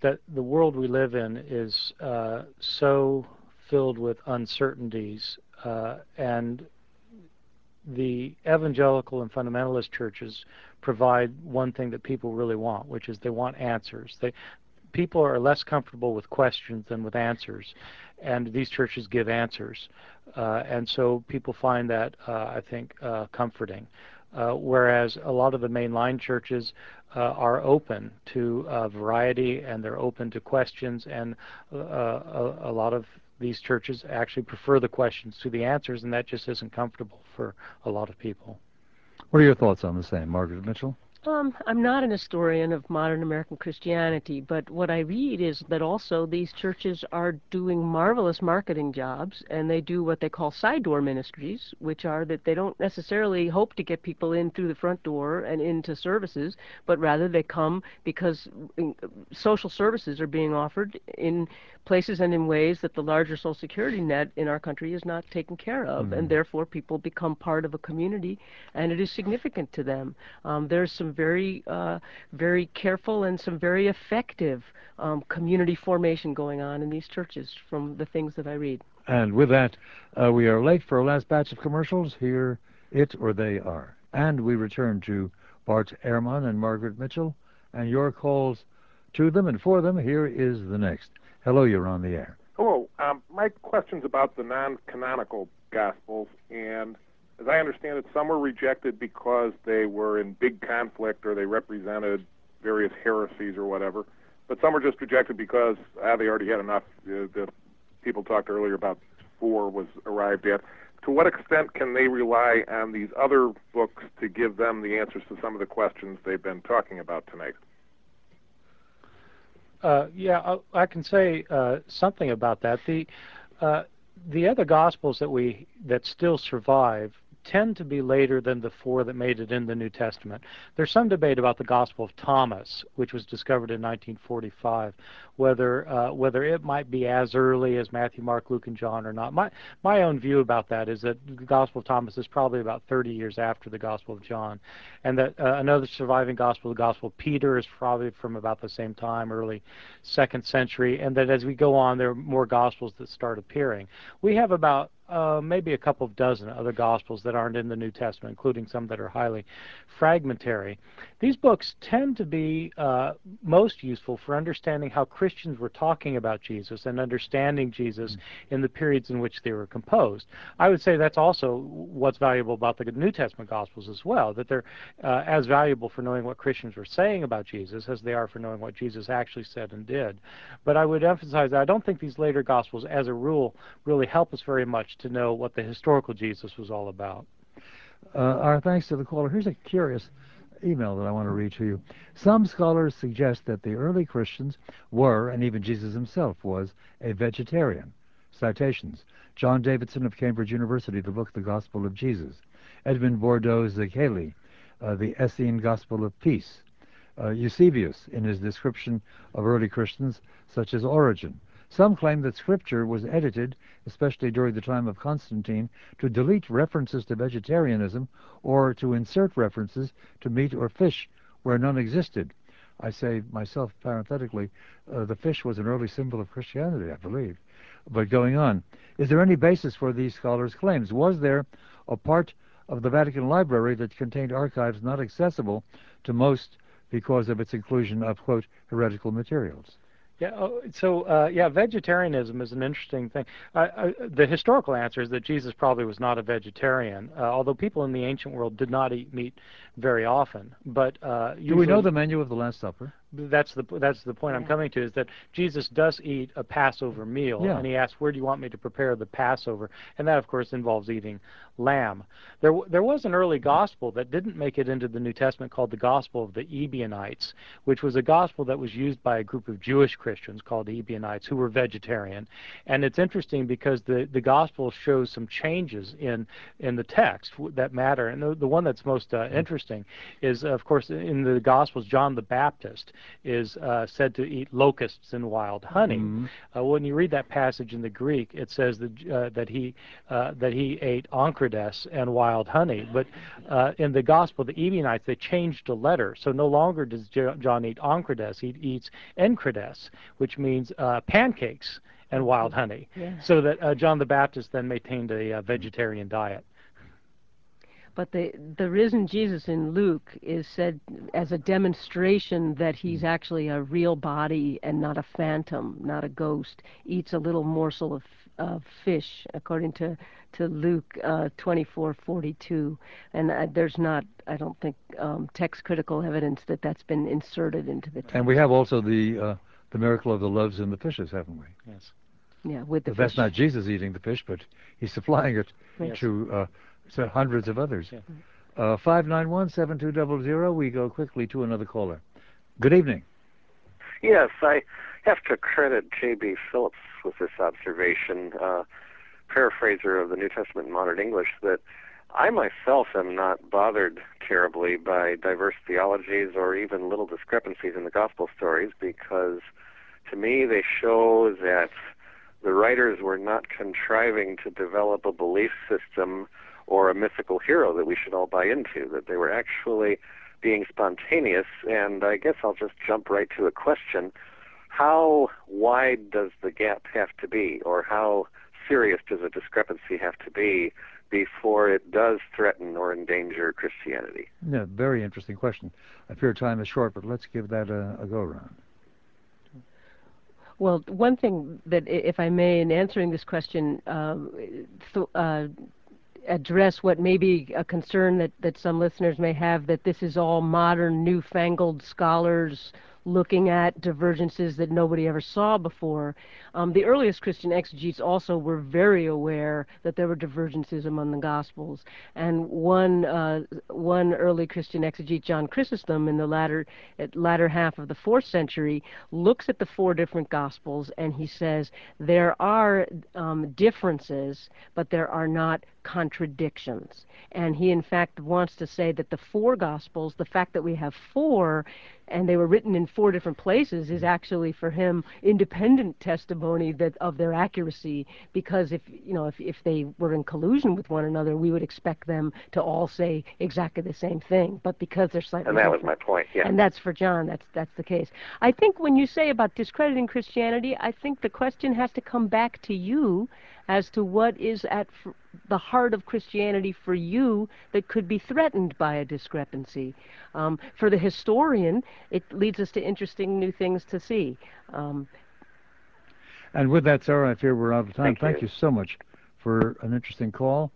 that the world we live in is uh, so filled with uncertainties, uh, and the evangelical and fundamentalist churches provide one thing that people really want, which is they want answers. They people are less comfortable with questions than with answers, and these churches give answers. Uh, and so people find that, uh, I think, uh, comforting. Uh, whereas a lot of the mainline churches uh, are open to variety and they're open to questions, and a, a lot of these churches actually prefer the questions to the answers, and that just isn't comfortable for a lot of people. What are your thoughts on the same, Margaret Mitchell? Um, I'm not an historian of modern American Christianity, but what I read is that also these churches are doing marvelous marketing jobs, and they do what they call side door ministries, which are that they don't necessarily hope to get people in through the front door and into services, but rather they come because social services are being offered in places and in ways that the larger social security net in our country is not taken care of, mm-hmm. and therefore people become part of a community, and it is significant to them. Um, there's some very, uh, very careful and some very effective um, community formation going on in these churches from the things that I read. And with that, uh, we are late for our last batch of commercials. Here, it or they are. And we return to Bart Ehrman and Margaret Mitchell and your calls to them and for them. Here is the next. Hello, you're on the air. Hello. Um, my question's about the non-canonical Gospels, and as I understand it, some were rejected because they were in big conflict or they represented various heresies or whatever. But some were just rejected because ah, they already had enough. Uh, the people talked earlier about four was arrived at. To what extent can they rely on these other books to give them the answers to some of the questions they've been talking about tonight? Uh, yeah, I, I, can say uh, something about that. The uh, the other gospels that we that still survive tend to be later than the four that made it in the New Testament. There's some debate about the Gospel of Thomas, which was discovered in 1945, whether uh, whether it might be as early as Matthew, Mark, Luke, and John or not. My my own view about that is that the Gospel of Thomas is probably about 30 years after the Gospel of John, and that uh, another surviving Gospel, the Gospel of Peter, is probably from about the same time, early second century, and that as we go on, there are more Gospels that start appearing. We have about uh, maybe a couple of dozen other Gospels that aren't in the New Testament, including some that are highly fragmentary. These books tend to be uh, most useful for understanding how Christians were talking about Jesus and understanding Jesus mm-hmm. in the periods in which they were composed. I would say that's also what's valuable about the New Testament Gospels as well, that they're uh, as valuable for knowing what Christians were saying about Jesus as they are for knowing what Jesus actually said and did. But I would emphasize that I don't think these later Gospels, as a rule, really help us very much to know what the historical Jesus was all about. Uh, our thanks to the caller. Here's a curious email that I want to read to you. Some scholars suggest that the early Christians were, and even Jesus himself was, a vegetarian. Citations John Davidson of Cambridge University, the book The Gospel of Jesus. Edmond Bordeaux-Szekely, uh, The Essene Gospel of Peace. Uh, Eusebius, in his description of early Christians, such as Origen. Some claim that Scripture was edited, especially during the time of Constantine, to delete references to vegetarianism or to insert references to meat or fish where none existed. I say myself parenthetically, uh, the fish was an early symbol of Christianity, I believe. But going on, is there any basis for these scholars' claims? Was there a part of the Vatican Library that contained archives not accessible to most because of its inclusion of, quote, heretical materials? Yeah. Oh, so uh, yeah, vegetarianism is an interesting thing. Uh, uh, the historical answer is that Jesus probably was not a vegetarian, uh, although people in the ancient world did not eat meat very often. But uh, do we know the menu of the Last Supper? That's the that's the point yeah. I'm coming to is that Jesus does eat a Passover meal, yeah. and he asks, "Where do you want me to prepare the Passover?" And that, of course, involves eating lamb. There there was an early gospel that didn't make it into the New Testament called the Gospel of the Ebionites, which was a gospel that was used by a group of Jewish Christians called the Ebionites who were vegetarian. And it's interesting because the the gospel shows some changes in in the text that matter. And the, the one that's most uh, interesting is, of course, in the Gospels, John the Baptist is uh, said to eat locusts and wild honey. Mm-hmm. Uh, when you read that passage in the Greek, it says that uh, that he uh, that he ate oncrides and wild honey. But uh, in the Gospel, of the Ebionites they changed a letter, so no longer does John eat oncrides; he eats enkrides, which means uh, pancakes and wild honey. Yeah. So that John the Baptist then maintained a vegetarian diet. But the the risen Jesus in Luke is said as a demonstration that he's actually a real body and not a phantom, not a ghost. Eats a little morsel of of fish, according to to Luke uh, 24:42, and uh, there's not, I don't think, um, text critical evidence that that's been inserted into the text. And we have also the uh, the miracle of the loaves and the fishes, haven't we? Yes. Yeah, with the But that's not Jesus eating the fish, but he's supplying it Yes. to, to hundreds of others. Yeah. Uh, 591-7200, we go quickly to another caller. Good evening. Yes, I have to credit J.B. Phillips with this observation, uh, paraphraser of the New Testament in modern English, that I myself am not bothered terribly by diverse theologies or even little discrepancies in the gospel stories because to me they show that the writers were not contriving to develop a belief system or a mythical hero that we should all buy into, that they were actually being spontaneous. And I guess I'll just jump right to a question. How wide does the gap have to be, or how serious does a discrepancy have to be before it does threaten or endanger Christianity? Yeah, very interesting question. I fear time is short, but let's give that a, a go around. Well, one thing that, if I may, in answering this question, um, th- uh, address what may be a concern that, that some listeners may have that this is all modern, newfangled scholars looking at divergences that nobody ever saw before. Um, the earliest Christian exegetes also were very aware that there were divergences among the Gospels. And one uh, one early Christian exegete, John Chrysostom, in the latter at latter half of the fourth century, looks at the four different Gospels and he says there are um, differences, but there are not contradictions. And he, in fact, wants to say that the four Gospels, the fact that we have four, and they were written in four different places, is actually for him independent testimony that of their accuracy. Because if you know, if if they were in collusion with one another, we would expect them to all say exactly the same thing. But because they're slightly And that was my point, yeah. and that's for John. That's that's the case. I think when you say about discrediting Christianity, I think the question has to come back to you as to what is at the heart of Christianity for you that could be threatened by a discrepancy. Um, for the historian, it leads us to interesting new things to see. Um, And with that, Sarah, I fear we're out of time. Thank you. you so much for an interesting call.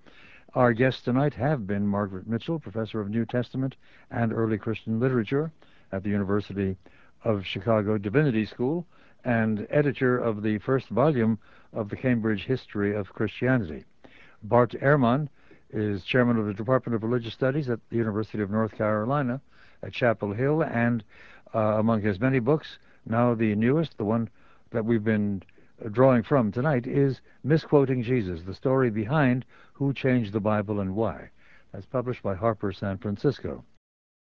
Our guests tonight have been Margaret Mitchell, professor of New Testament and Early Christian Literature at the University of Chicago Divinity School and editor of the first volume of the Cambridge History of Christianity. Bart Ehrman is chairman of the Department of Religious Studies at the University of North Carolina at Chapel Hill, and uh, among his many books, now the newest, the one that we've been drawing from tonight, is Misquoting Jesus, the story behind who changed the Bible and why. That's published by Harper San Francisco.